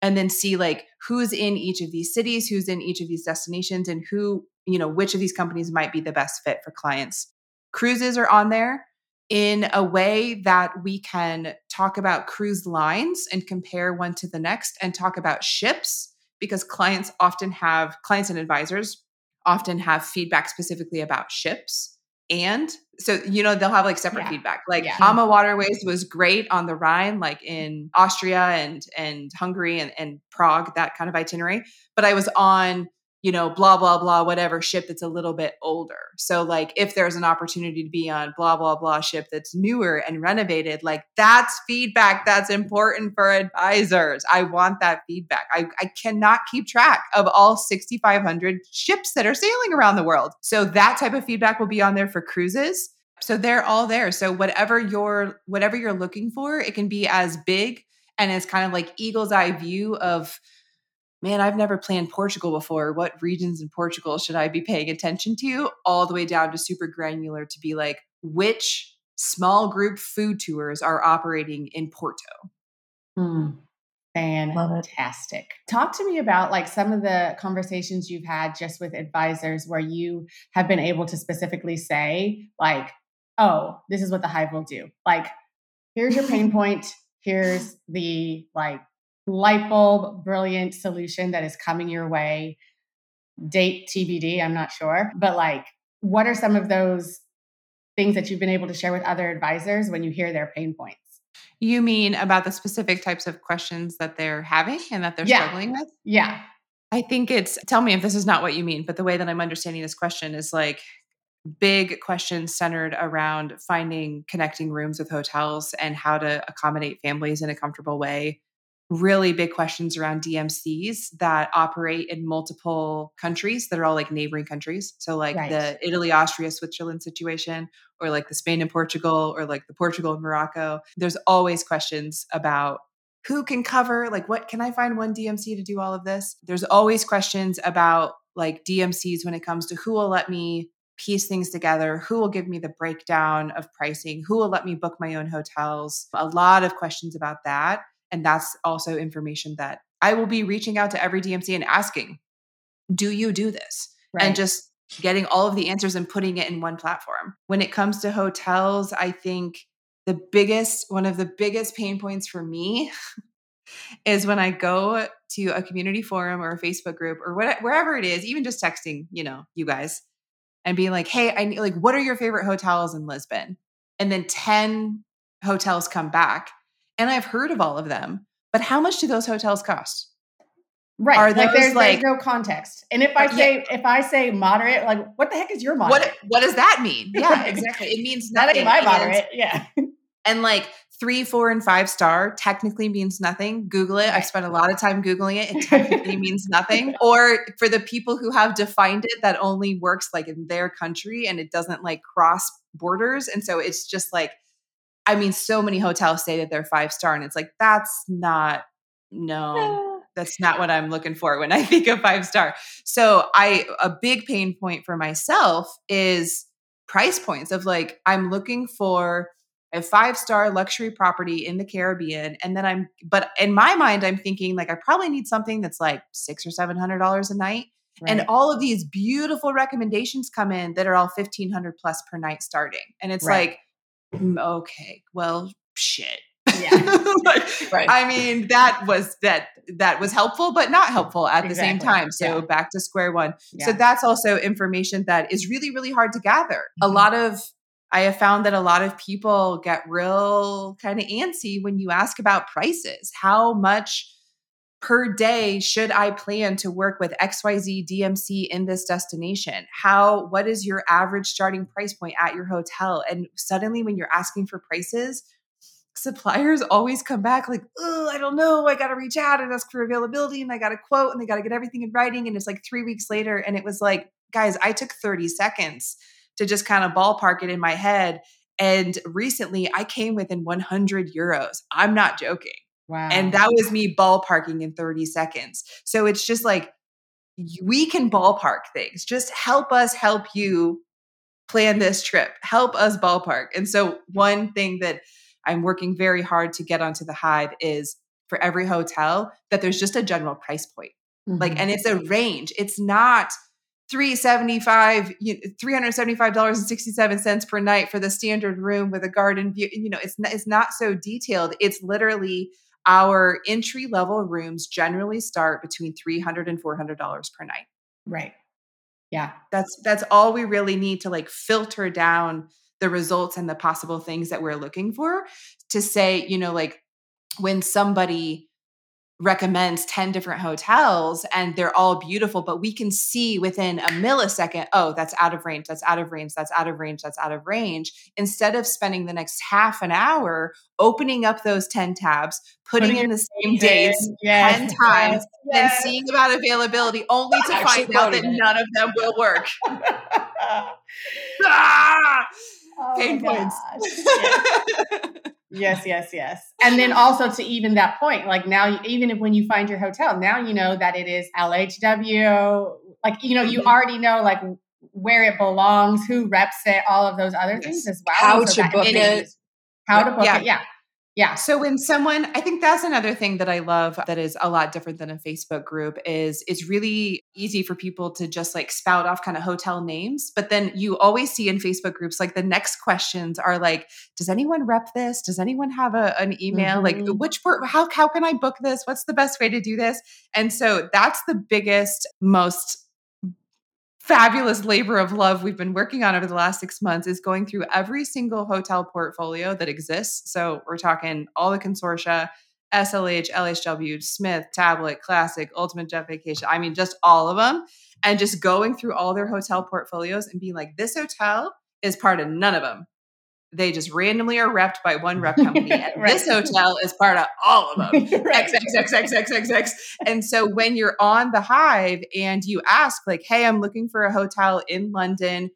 and then see like who's in each of these cities, who's in each of these destinations, and who, you know, which of these companies might be the best fit for clients. Cruises are on there in a way that we can talk about cruise lines and compare one to the next and talk about ships because clients often have clients and advisors often have feedback specifically about ships and so you know they'll have like separate yeah. feedback like yeah. AmaWaterways was great on the rhine like in austria and and hungary and, and prague that kind of itinerary but i was on you know, blah, blah, blah, whatever ship that's a little bit older. So, like, if there's an opportunity to be on blah, blah, blah ship that's newer and renovated, like, that's feedback that's important for advisors. I want that feedback. I, I cannot keep track of all 6,500 ships that are sailing around the world. So, that type of feedback will be on there for cruises. So, they're all there. So, whatever you're, whatever you're looking for, it can be as big and as kind of like eagle's eye view of, man, I've never planned Portugal before. What regions in Portugal should I be paying attention to? All the way down to super granular to be like, which small group food tours are operating in Porto?
Hmm. Fantastic. Talk to me about like some of the conversations you've had just with advisors where you have been able to specifically say, like, oh, this is what the hive will do. Like, here's your pain point. Here's the like light bulb brilliant solution that is coming your way. Date TBD, I'm not sure. But like, what are some of those things that you've been able to share with other advisors when you hear their pain points?
You mean about the specific types of questions that they're having and that they're
Yeah.
struggling with?
Yeah.
I think it's tell me if this is not what you mean, but the way that I'm understanding this question is like big questions centered around finding connecting rooms with hotels and how to accommodate families in a comfortable way. Really big questions around DMCs that operate in multiple countries that are all like neighboring countries. So, like
Right.
the Italy, Austria, Switzerland situation, or like the Spain and Portugal, or like the Portugal and Morocco. There's always questions about who can cover like what can i find one dmc to do all of this there's always questions about like dmcs when it comes to who will let me piece things together who will give me the breakdown of pricing who will let me book my own hotels a lot of questions about that and that's also information that i will be reaching out to every dmc and asking do you do this
Right.
and just getting all of the answers and putting it in one platform. When it comes to hotels, I think the biggest, one of the biggest pain points for me is when I go to a community forum or a Facebook group or what, wherever it is, even just texting, you know, you guys and being like, hey, I need, like, what are your favorite hotels in Lisbon? And then 10 hotels come back. And I've heard of all of them, but how much do those hotels cost?
right.
are
like there's,
like-
there's no context. And if I
Yeah.
say if I say moderate, like what the heck is your moderate?
What what does that mean? Yeah, exactly. It means
that
nothing.
ain't my moderate. Yeah.
And like three, four, and five star technically means nothing. Google it. I've spent a lot of time Googling it. It technically means nothing. Or for the people who have defined it, that only works like in their country and it doesn't like cross borders. And so it's just like, I mean, so many hotels say that they're five star, and it's like, that's not, no, that's not what I'm looking for when I think of five star. So I a big pain point for myself is price points of like I'm looking for a five star luxury property in the Caribbean and then I'm but in my mind I'm thinking like I probably need something that's like 6 or 700 dollars a night and all of these beautiful recommendations come in that are all 1500 plus per night starting and it's
Right.
like okay well shit
Yeah.
Like,
Right.
I mean, that was that that was helpful, but not helpful at the same time. So
Yeah.
back to square one. So that's also information that is really, really hard to gather. A
Mhm.
lot of I have found that a lot of people get real kind of antsy when you ask about prices. How much per day should I plan to work with XYZ DMC in this destination? How what is your average starting price point at your hotel? And suddenly when you're asking for prices, suppliers always come back like, oh, I don't know. I got to reach out and ask for availability and I got a quote and they got to get everything in writing. And it's like three weeks later. And it was like, guys, I took 30 seconds to just kind of ballpark it in my head. And recently I came within 100 euros. I'm not joking.
Wow.
And that was me ballparking in 30 seconds. So it's just like, we can ballpark things. Just help us help you plan this trip. Help us ballpark. And so, one thing that I'm working very hard to get onto the hive is for every hotel that there's just a general price point. Like,
Mhm.
and it's a range. It's not 375 you- $375.67 per night for the standard room with a garden view you know it's it's not so detailed it's literally our entry level rooms generally start between 300 and 400 dollars per night
right. Yeah.
that's that's all we really need to like filter down the results and the possible things that we're looking for to say you know like when somebody recommends 10 different hotels and they're all beautiful but we can see within a millisecond oh that's out of range that's out of range that's out of range that's out of range instead of spending the next half an hour opening up those 10 tabs putting,
Putting
in the same dates
Yes.
10 times
Yes.
and seeing about availability only to find out that
it.
none of them will work
oh
ah!
my
Pain points.
Yes. yes, yes, yes. And then also to even that point, like now, even if when you find your hotel, now you know that it is LHW. Like you know, you
Mhm.
already know like where it belongs, who reps it, all of those other things as well.
How
And
to book it.
is- How to book
Yeah.
it? Yeah. Yeah.
So when someone, I think that's another thing that I love that is a lot different than a Facebook group is it's really easy for people to just like spout off kind of hotel names, but then you always see in Facebook groups like the next questions are like, does anyone rep this? Does anyone have a, an email? Mm-hmm. Like which port, how how can I book this? What's the best way to do this? And so that's the biggest, most fabulous labor of love we've been working on over the last six months is going through every single hotel portfolio that exists. So we're talking all the consortia, SLH, LHW, Smith, Tablet, Classic, Ultimate Jet Vacation. I mean, just all of them. And just going through all their hotel portfolios and being like, this hotel is part of none of them they just randomly are repped by one rep company. And right. this hotel is part of all of them. right. X, X, X, X, X, X, And so when you're on the hive and you ask, like, hey, I'm looking for a hotel in London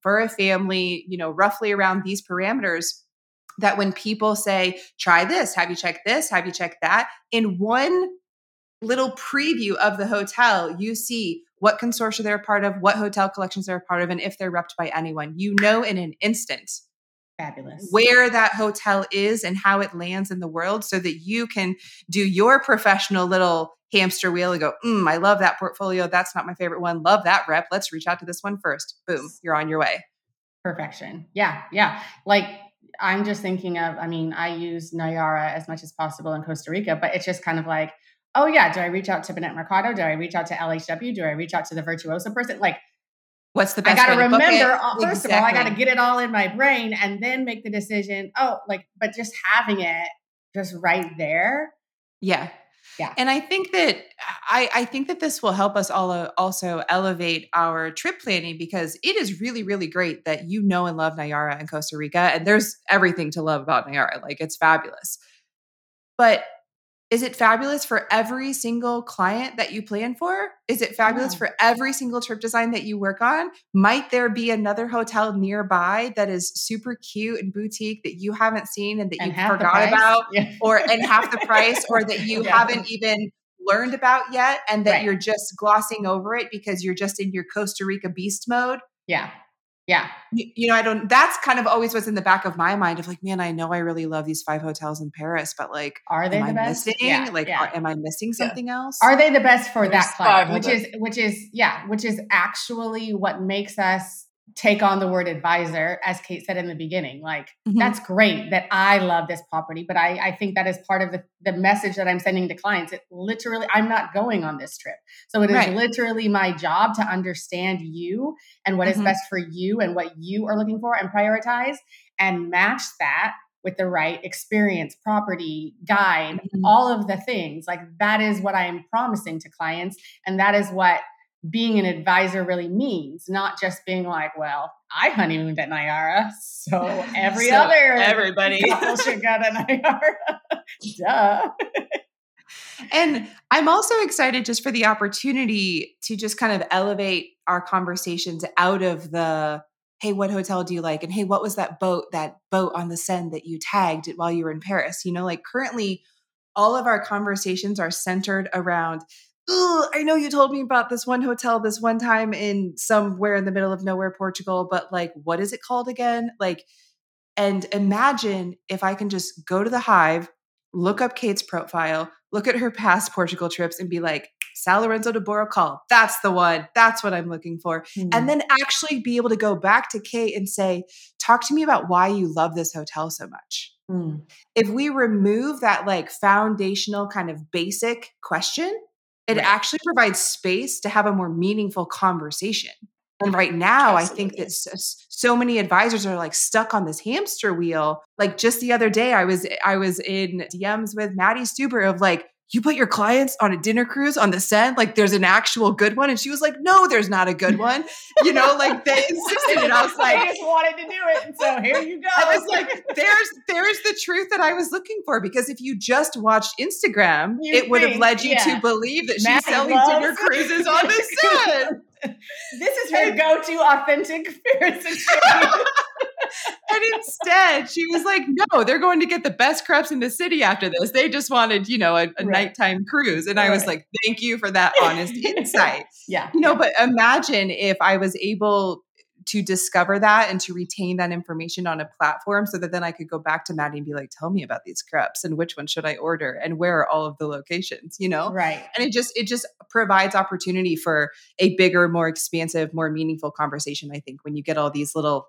for a family, you know, roughly around these parameters, that when people say, try this, have you checked this, have you checked that, in one little preview of the hotel, you see what consortia they're a part of, what hotel collections they're a part of, and if they're repped by anyone. You know in an instant
Fabulous.
Where that hotel is and how it lands in the world so that you can do your professional little hamster wheel and go, mm, I love that portfolio. That's not my favorite one. Love that rep. Let's reach out to this one first. Boom, you're on your way.
Perfection. Yeah. Yeah. Like I'm just thinking of, I mean, I use Nayara as much as possible in Costa Rica, but it's just kind of like, oh yeah, do I reach out to Bennett Mercado? Do I reach out to LHW? Do I reach out to the virtuoso person? Like
What's the best?
I got to remember. First exactly. of all, I got to get it all in my brain and then make the decision. Oh, like, but just having it just right there.
Yeah.
Yeah.
And I think that I, I think that this will help us all uh, also elevate our trip planning because it is really, really great that you know and love Nayara and Costa Rica. And there's everything to love about Nayara. Like it's fabulous. But is it fabulous for every single client that you plan for? Is it fabulous yeah. for every single trip design that you work on? Might there be another hotel nearby that is super cute and boutique that you haven't seen and that and you forgot about yeah. or and half the price or that you yeah. haven't even learned about yet and that right. you're just glossing over it because you're just in your Costa Rica beast mode?
Yeah. Yeah.
You, you, know, I don't, that's kind of always what's in the back of my mind of like, man, I know I really love these five hotels in Paris, but like,
are they
the
I
best? Missing? Yeah, like, yeah. Are, am I missing something yeah. else?
Are they the best for There's that client? Which is, which is, yeah, which is actually what makes us take on the word advisor, as Kate said in the beginning. Like, mm-hmm. that's great that I love this property, but I, I think that is part of the, the message that I'm sending to clients. It literally, I'm not going on this trip. So it is right. literally my job to understand you and what mm-hmm. is best for you and what you are looking for and prioritize and match that with the right experience, property, guide, mm-hmm. all of the things. Like that is what I am promising to clients. And that is what being an advisor really means, not just being like, well, I honeymooned at Nayara, so every so other
everybody
couple should go to Nayara. Duh.
and I'm also excited just for the opportunity to just kind of elevate our conversations out of the hey, what hotel do you like? And hey, what was that boat, that boat on the Seine that you tagged while you were in Paris? You know, like currently all of our conversations are centered around I know you told me about this one hotel this one time in somewhere in the middle of nowhere, Portugal, but like, what is it called again? Like, and imagine if I can just go to the hive, look up Kate's profile, look at her past Portugal trips, and be like, São Lourenço do Barrocal, that's the one. That's what I'm looking for. Mm. And then actually be able to go back to Kate and say, talk to me about why you love this hotel so much. Mm. If we remove that like foundational kind of basic question, it right. actually provides space to have a more meaningful conversation. And right now, Absolutely. I think that so, so, many advisors are like stuck on this hamster wheel. Like just the other day, I was I was in DMs with Maddie Stuber of like, you put your clients on a dinner cruise on the Seine like there's an actual good one? And she was like no there's not a good one. You know like they insisted and i was like
i just wanted to do it and so here you go.
I was like there's there's the truth that i was looking for because if you just watched instagram you it would have led you yeah. to believe that she's selling dinner cruises on the Seine
this is her go-to authentic Paris
and instead, she was like, no, they're going to get the best crepes in the city after this. They just wanted, you know, a, a right. nighttime cruise. And right. I was like, thank you for that honest insight.
yeah.
You know, but imagine if I was able to discover that and to retain that information on a platform so that then I could go back to Maddie and be like, tell me about these crepes and which one should I order and where are all of the locations, you know?
Right.
And it just it just provides opportunity for a bigger, more expansive, more meaningful conversation, I think, when you get all these little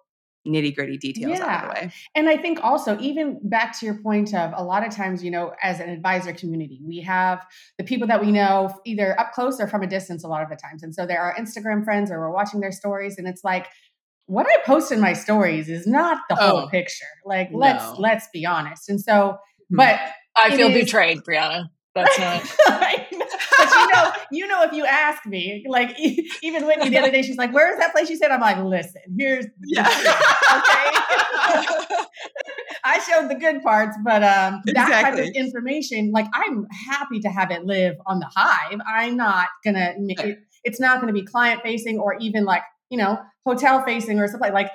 nitty gritty details yeah. out of the way.
And I think also, even back to your point of a lot of times, you know, as an advisor community, we have the people that we know either up close or from a distance a lot of the times. And so there are Instagram friends or we're watching their stories and it's like, what I post in my stories is not the whole oh, picture. Like, no. let's let's be honest. And so, hmm. but
I feel is, betrayed, Brianna. That's not.
but you know, you know, if you ask me, like even Whitney the other day, she's like, "Where is that place?" You said, "I'm like, listen, here's yeah, okay." I showed the good parts, but um, exactly. that type of information, like, I'm happy to have it live on the hive. I'm not gonna. Make it, it's not going to be client facing or even like you know hotel facing or something like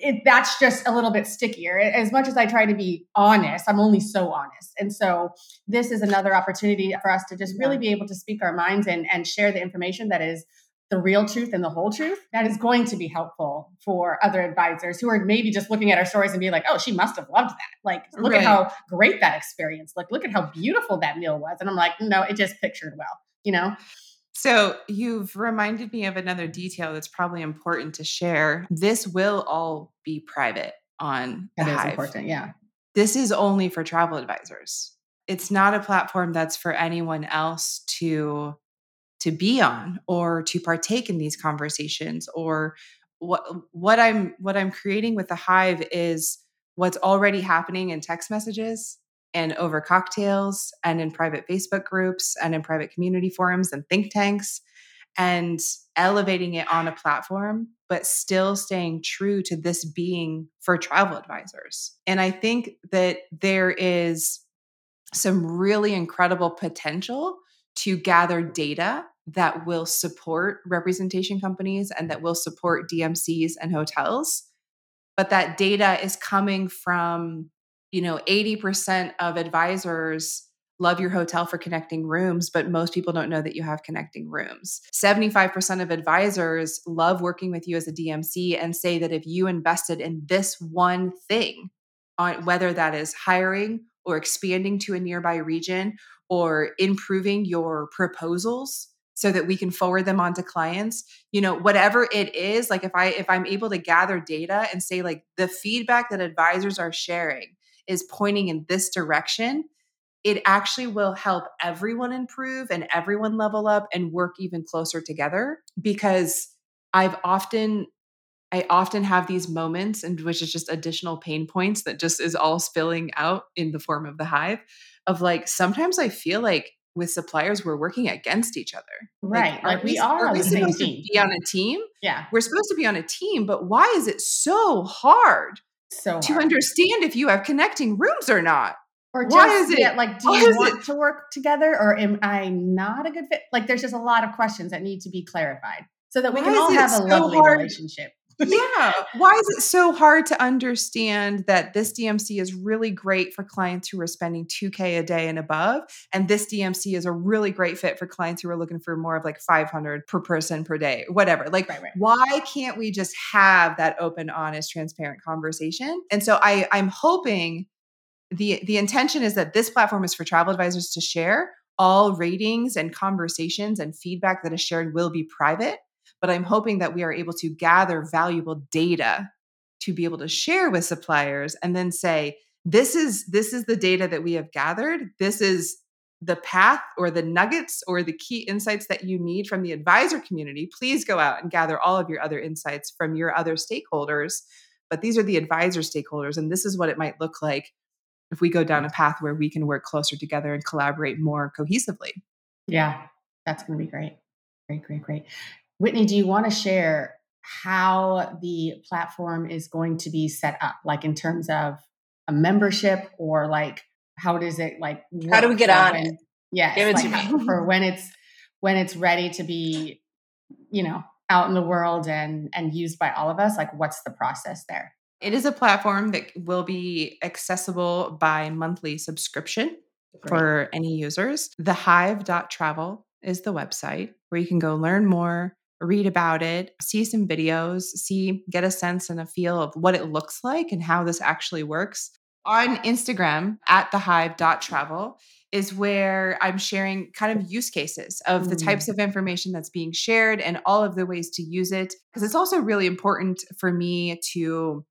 it, that's just a little bit stickier. As much as I try to be honest, I'm only so honest. And so this is another opportunity for us to just really be able to speak our minds and, and share the information that is the real truth and the whole truth. That is going to be helpful for other advisors who are maybe just looking at our stories and be like, oh, she must have loved that. Like, look right. at how great that experience. Like, look at how beautiful that meal was. And I'm like, no, it just pictured well, you know?
So, you've reminded me of another detail that's probably important to share. This will all be private on
the
that is
Hive. important, yeah.
This is only for travel advisors. It's not a platform that's for anyone else to to be on or to partake in these conversations or what what I'm what I'm creating with the Hive is what's already happening in text messages and over cocktails and in private Facebook groups and in private community forums and think tanks and elevating it on a platform, but still staying true to this being for travel advisors. And I think that there is some really incredible potential to gather data that will support representation companies and that will support DMCs and hotels. But that data is coming from you know 80% of advisors love your hotel for connecting rooms, but most people don't know that you have connecting rooms. 75% of advisors love working with you as a DMC and say that if you invested in this one thing, on whether that is hiring or expanding to a nearby region or improving your proposals so that we can forward them on to clients you know whatever it is like if i if i'm able to gather data and say like the feedback that advisors are sharing is pointing in this direction, it actually will help everyone improve and everyone level up and work even closer together because I've often I often have these moments and which is just additional pain points that just is all spilling out in the form of the hive of like sometimes I feel like with suppliers we're working against each other.
Right. Like, like we, we are on the same team.
be on a team.
Yeah.
We're supposed to be on a team, but why is it so hard
so
to understand if you have connecting rooms or not.
Or just Why is it like, do you want it? to work together or am I not a good fit? Like, there's just a lot of questions that need to be clarified so that we Why can all have a so lovely hard? relationship
yeah. Why is it so hard to understand that this DMC is really great for clients who are spending 2K a day and above? And this DMC is a really great fit for clients who are looking for more of like 500 per person per day, whatever. Like, right, right. why can't we just have that open, honest, transparent conversation? And so I, I'm hoping the the intention is that this platform is for travel advisors to share all ratings and conversations and feedback that is shared will be private but I'm hoping that we are able to gather valuable data to be able to share with suppliers and then say, this is this is the data that we have gathered. This is the path or the nuggets or the key insights that you need from the advisor community. Please go out and gather all of your other insights from your other stakeholders. But these are the advisor stakeholders, and this is what it might look like if we go down a path where we can work closer together and collaborate more cohesively.
Yeah, that's going to be great. Great, great, great. Whitney, do you want to share how the platform is going to be set up, like in terms of a membership or like how does it like
how do we get on when, it?
Yeah,
give it
like
to me
for when it's when it's ready to be, you know, out in the world and and used by all of us. Like, what's the process there?
It is a platform that will be accessible by monthly subscription Great. for any users. Thehive.travel is the website where you can go learn more read about it, see some videos, see, get a sense and a feel of what it looks like and how this actually works. On Instagram at thehive.travel is where I'm sharing kind of use cases of the types mm. of information that's being shared and all of the ways to use it. Because it's also really important for me to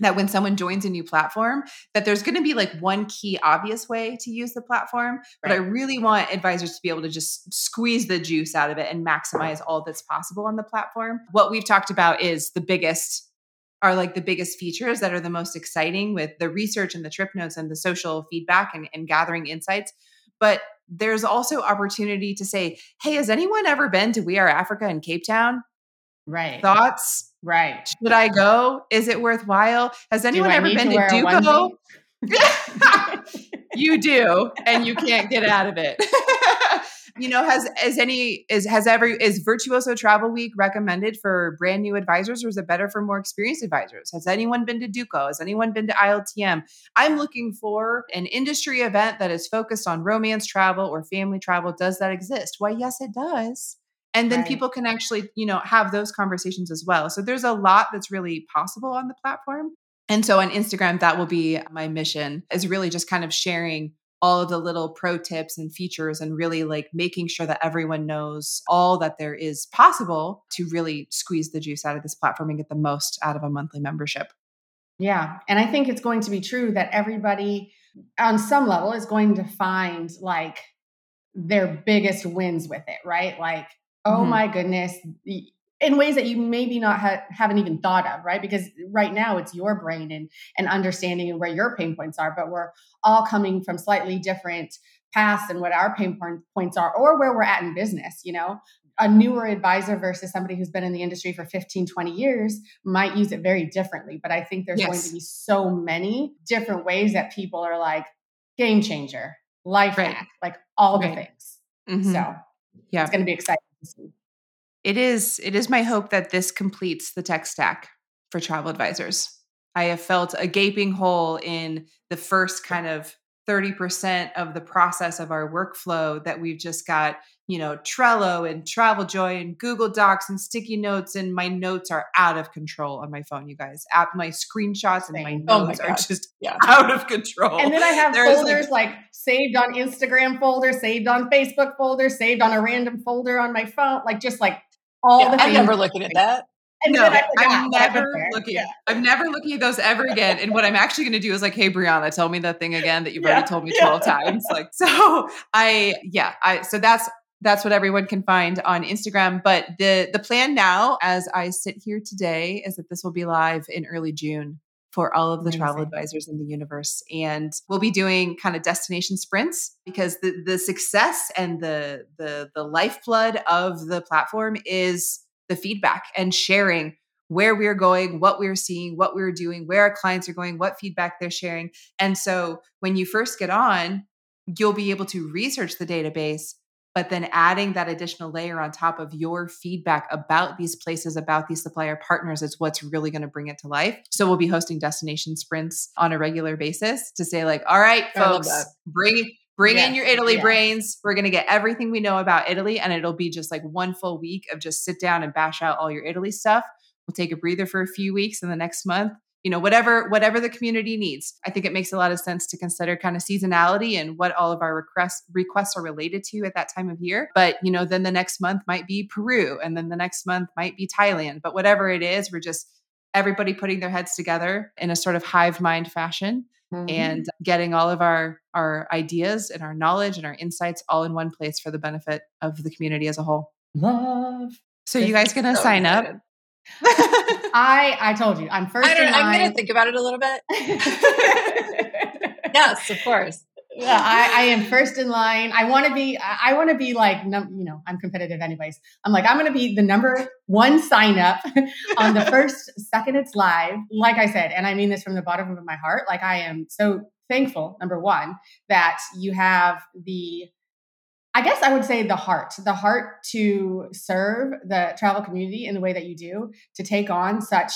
that when someone joins a new platform that there's going to be like one key obvious way to use the platform right. but i really want advisors to be able to just squeeze the juice out of it and maximize all that's possible on the platform. What we've talked about is the biggest are like the biggest features that are the most exciting with the research and the trip notes and the social feedback and, and gathering insights but there's also opportunity to say hey has anyone ever been to we are africa in cape town?
Right.
Thoughts
Right.
Should I go? Is it worthwhile? Has anyone ever been to, to Duco? you do, and you can't get out of it. you know, has is any is has every is Virtuoso Travel Week recommended for brand new advisors, or is it better for more experienced advisors? Has anyone been to Duco? Has anyone been to ILTM? I'm looking for an industry event that is focused on romance travel or family travel. Does that exist? Why, yes, it does and then right. people can actually you know have those conversations as well. So there's a lot that's really possible on the platform. And so on instagram that will be my mission is really just kind of sharing all of the little pro tips and features and really like making sure that everyone knows all that there is possible to really squeeze the juice out of this platform and get the most out of a monthly membership.
Yeah. And i think it's going to be true that everybody on some level is going to find like their biggest wins with it right? Like oh mm-hmm. my goodness in ways that you maybe not ha- haven't even thought of right because right now it's your brain and and understanding where your pain points are but we're all coming from slightly different paths and what our pain points are or where we're at in business you know a newer advisor versus somebody who's been in the industry for 15 20 years might use it very differently but i think there's yes. going to be so many different ways that people are like game changer life right. hack like all right. the things mm-hmm. so yeah it's going to be exciting
it is it is my hope that this completes the tech stack for travel advisors. I have felt a gaping hole in the first kind of 30% of the process of our workflow that we've just got, you know, Trello and TravelJoy and Google Docs and sticky notes and my notes are out of control on my phone, you guys. App my screenshots and my oh notes my are just yeah. out of control.
And then I have There's folders like, like saved on Instagram folder, saved on Facebook folder, saved on a random folder on my phone, like just like all yeah, the
things. I'm never looking at that.
And no, I'm never looking. Yeah. I'm never looking at those ever again. And what I'm actually going to do is like, hey, Brianna, tell me that thing again that you've yeah. already told me 12 yeah. times. Like, so I, yeah, I, so that's, that's what everyone can find on Instagram. But the, the plan now, as I sit here today, is that this will be live in early June for all of the Amazing. travel advisors in the universe. And we'll be doing kind of destination sprints because the, the success and the, the, the lifeblood of the platform is the feedback and sharing where we're going, what we're seeing, what we're doing, where our clients are going, what feedback they're sharing. And so when you first get on, you'll be able to research the database, but then adding that additional layer on top of your feedback about these places, about these supplier partners is what's really going to bring it to life. So we'll be hosting destination sprints on a regular basis to say, like, all right, folks, bring Bring in your Italy brains. We're going to get everything we know about Italy, and it'll be just like one full week of just sit down and bash out all your Italy stuff. We'll take a breather for a few weeks in the next month. You know, whatever whatever the community needs. I think it makes a lot of sense to consider kind of seasonality and what all of our requests requests are related to at that time of year. But you know, then the next month might be Peru, and then the next month might be Thailand. But whatever it is, we're just everybody putting their heads together in a sort of hive mind fashion mm-hmm. and getting all of our our ideas and our knowledge and our insights all in one place for the benefit of the community as a whole.
Love.
So you guys gonna so sign excited. up?
I I told you I'm first. I
I'm gonna think about it a little bit. yes, of course
yeah, I, I, am first in line. I want to be. I want to be like, num- you know, I'm competitive anyways. I'm like, I'm going to be the number one sign up on the first second it's live. Like I said, and I mean this from the bottom of my heart. Like I am so thankful. Number one, that you have the. I guess I would say the heart, the heart to serve the travel community in the way that you do, to take on such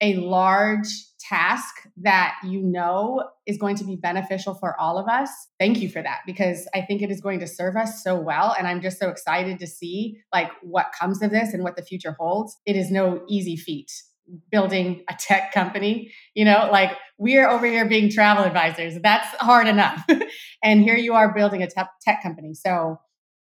a large task that you know is going to be beneficial for all of us. Thank you for that because i think it is going to serve us so well and i'm just so excited to see like what comes of this and what the future holds. It is no easy feat building a tech company you know like we're over here being travel advisors. That's hard enough. And here you are building a tech company. So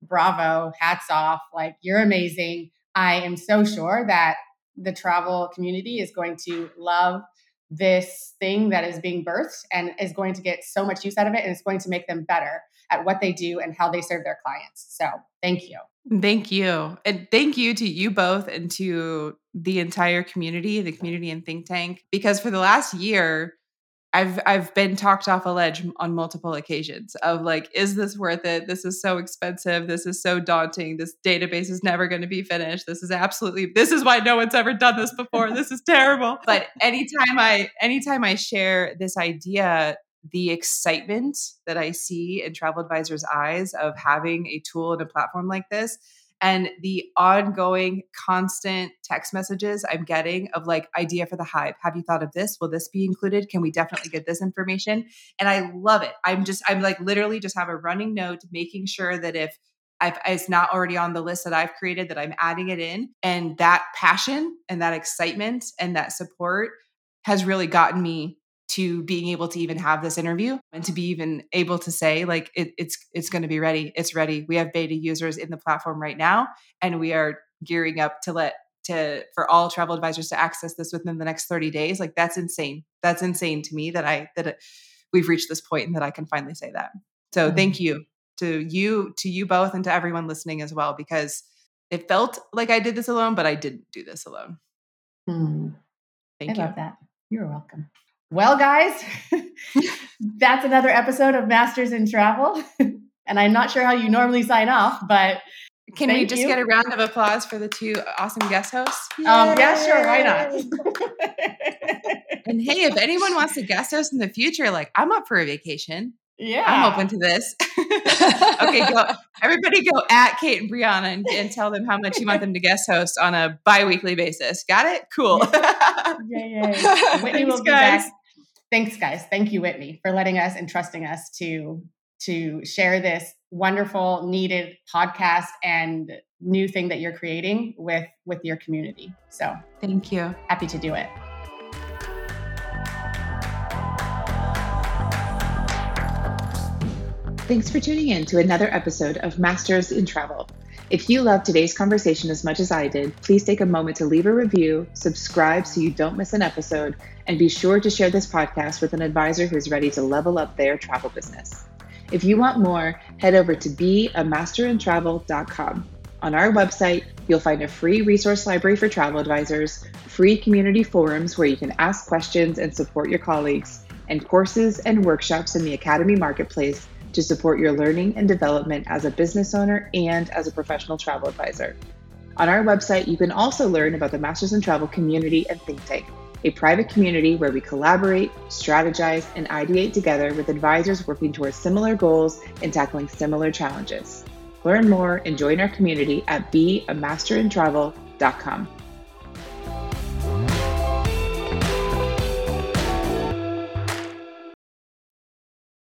bravo hats off. Like you're amazing. I am so sure that the travel community is going to love this thing that is being birthed and is going to get so much use out of it and it's going to make them better at what they do and how they serve their clients. So, thank you.
Thank you. And thank you to you both and to the entire community, the community and think tank because for the last year I've I've been talked off a ledge on multiple occasions of like, is this worth it? This is so expensive. This is so daunting. This database is never going to be finished. This is absolutely this is why no one's ever done this before. This is terrible. But anytime I anytime I share this idea, the excitement that I see in travel advisors' eyes of having a tool and a platform like this and the ongoing constant text messages I'm getting of like idea for the hive. Have you thought of this? Will this be included? Can we definitely get this information? And I love it. I'm just I'm like literally just have a running note making sure that if I've, it's not already on the list that I've created that I'm adding it in and that passion and that excitement and that support has really gotten me to being able to even have this interview and to be even able to say like it, it's it's going to be ready it's ready. We have beta users in the platform right now and we are gearing up to let to for all travel advisors to access this within the next 30 days. Like that's insane. That's insane to me that i that it, we've reached this point and that i can finally say that. So mm-hmm. thank you to you to you both and to everyone listening as well because it felt like i did this alone but i didn't do this alone.
Mm. thank you. I you. love that. You're welcome well, guys, that's another episode of Masters in Travel. and I'm not sure how you normally sign off, but
can we just you. get a round of applause for the two awesome guest hosts?
Um, yeah, sure. Why not?
and hey, if anyone wants to guest host in the future, like I'm up for a vacation.
Yeah.
I'm open to this. okay, go. Everybody go at Kate and Brianna and, and, tell them how much you want them to guest host on a bi weekly basis. Got it? Cool.
yeah, yeah. Whitney will be guys. back thanks guys. Thank you whitney for letting us and trusting us to to share this wonderful needed podcast and new thing that you're creating with with your community. So
thank you.
happy to do it.
Thanks for tuning in to another episode of Masters in Travel. If you loved today's conversation as much as I did, please take a moment to leave a review, subscribe so you don't miss an episode, and be sure to share this podcast with an advisor who's ready to level up their travel business. If you want more, head over to beamasterintravel.com. On our website, you'll find a free resource library for travel advisors, free community forums where you can ask questions and support your colleagues, and courses and workshops in the Academy Marketplace to support your learning and development as a business owner and as a professional travel advisor. On our website, you can also learn about the Masters in Travel community and think tank a private community where we collaborate, strategize, and ideate together with advisors working towards similar goals and tackling similar challenges. Learn more and join our community at beamasterintravel.com.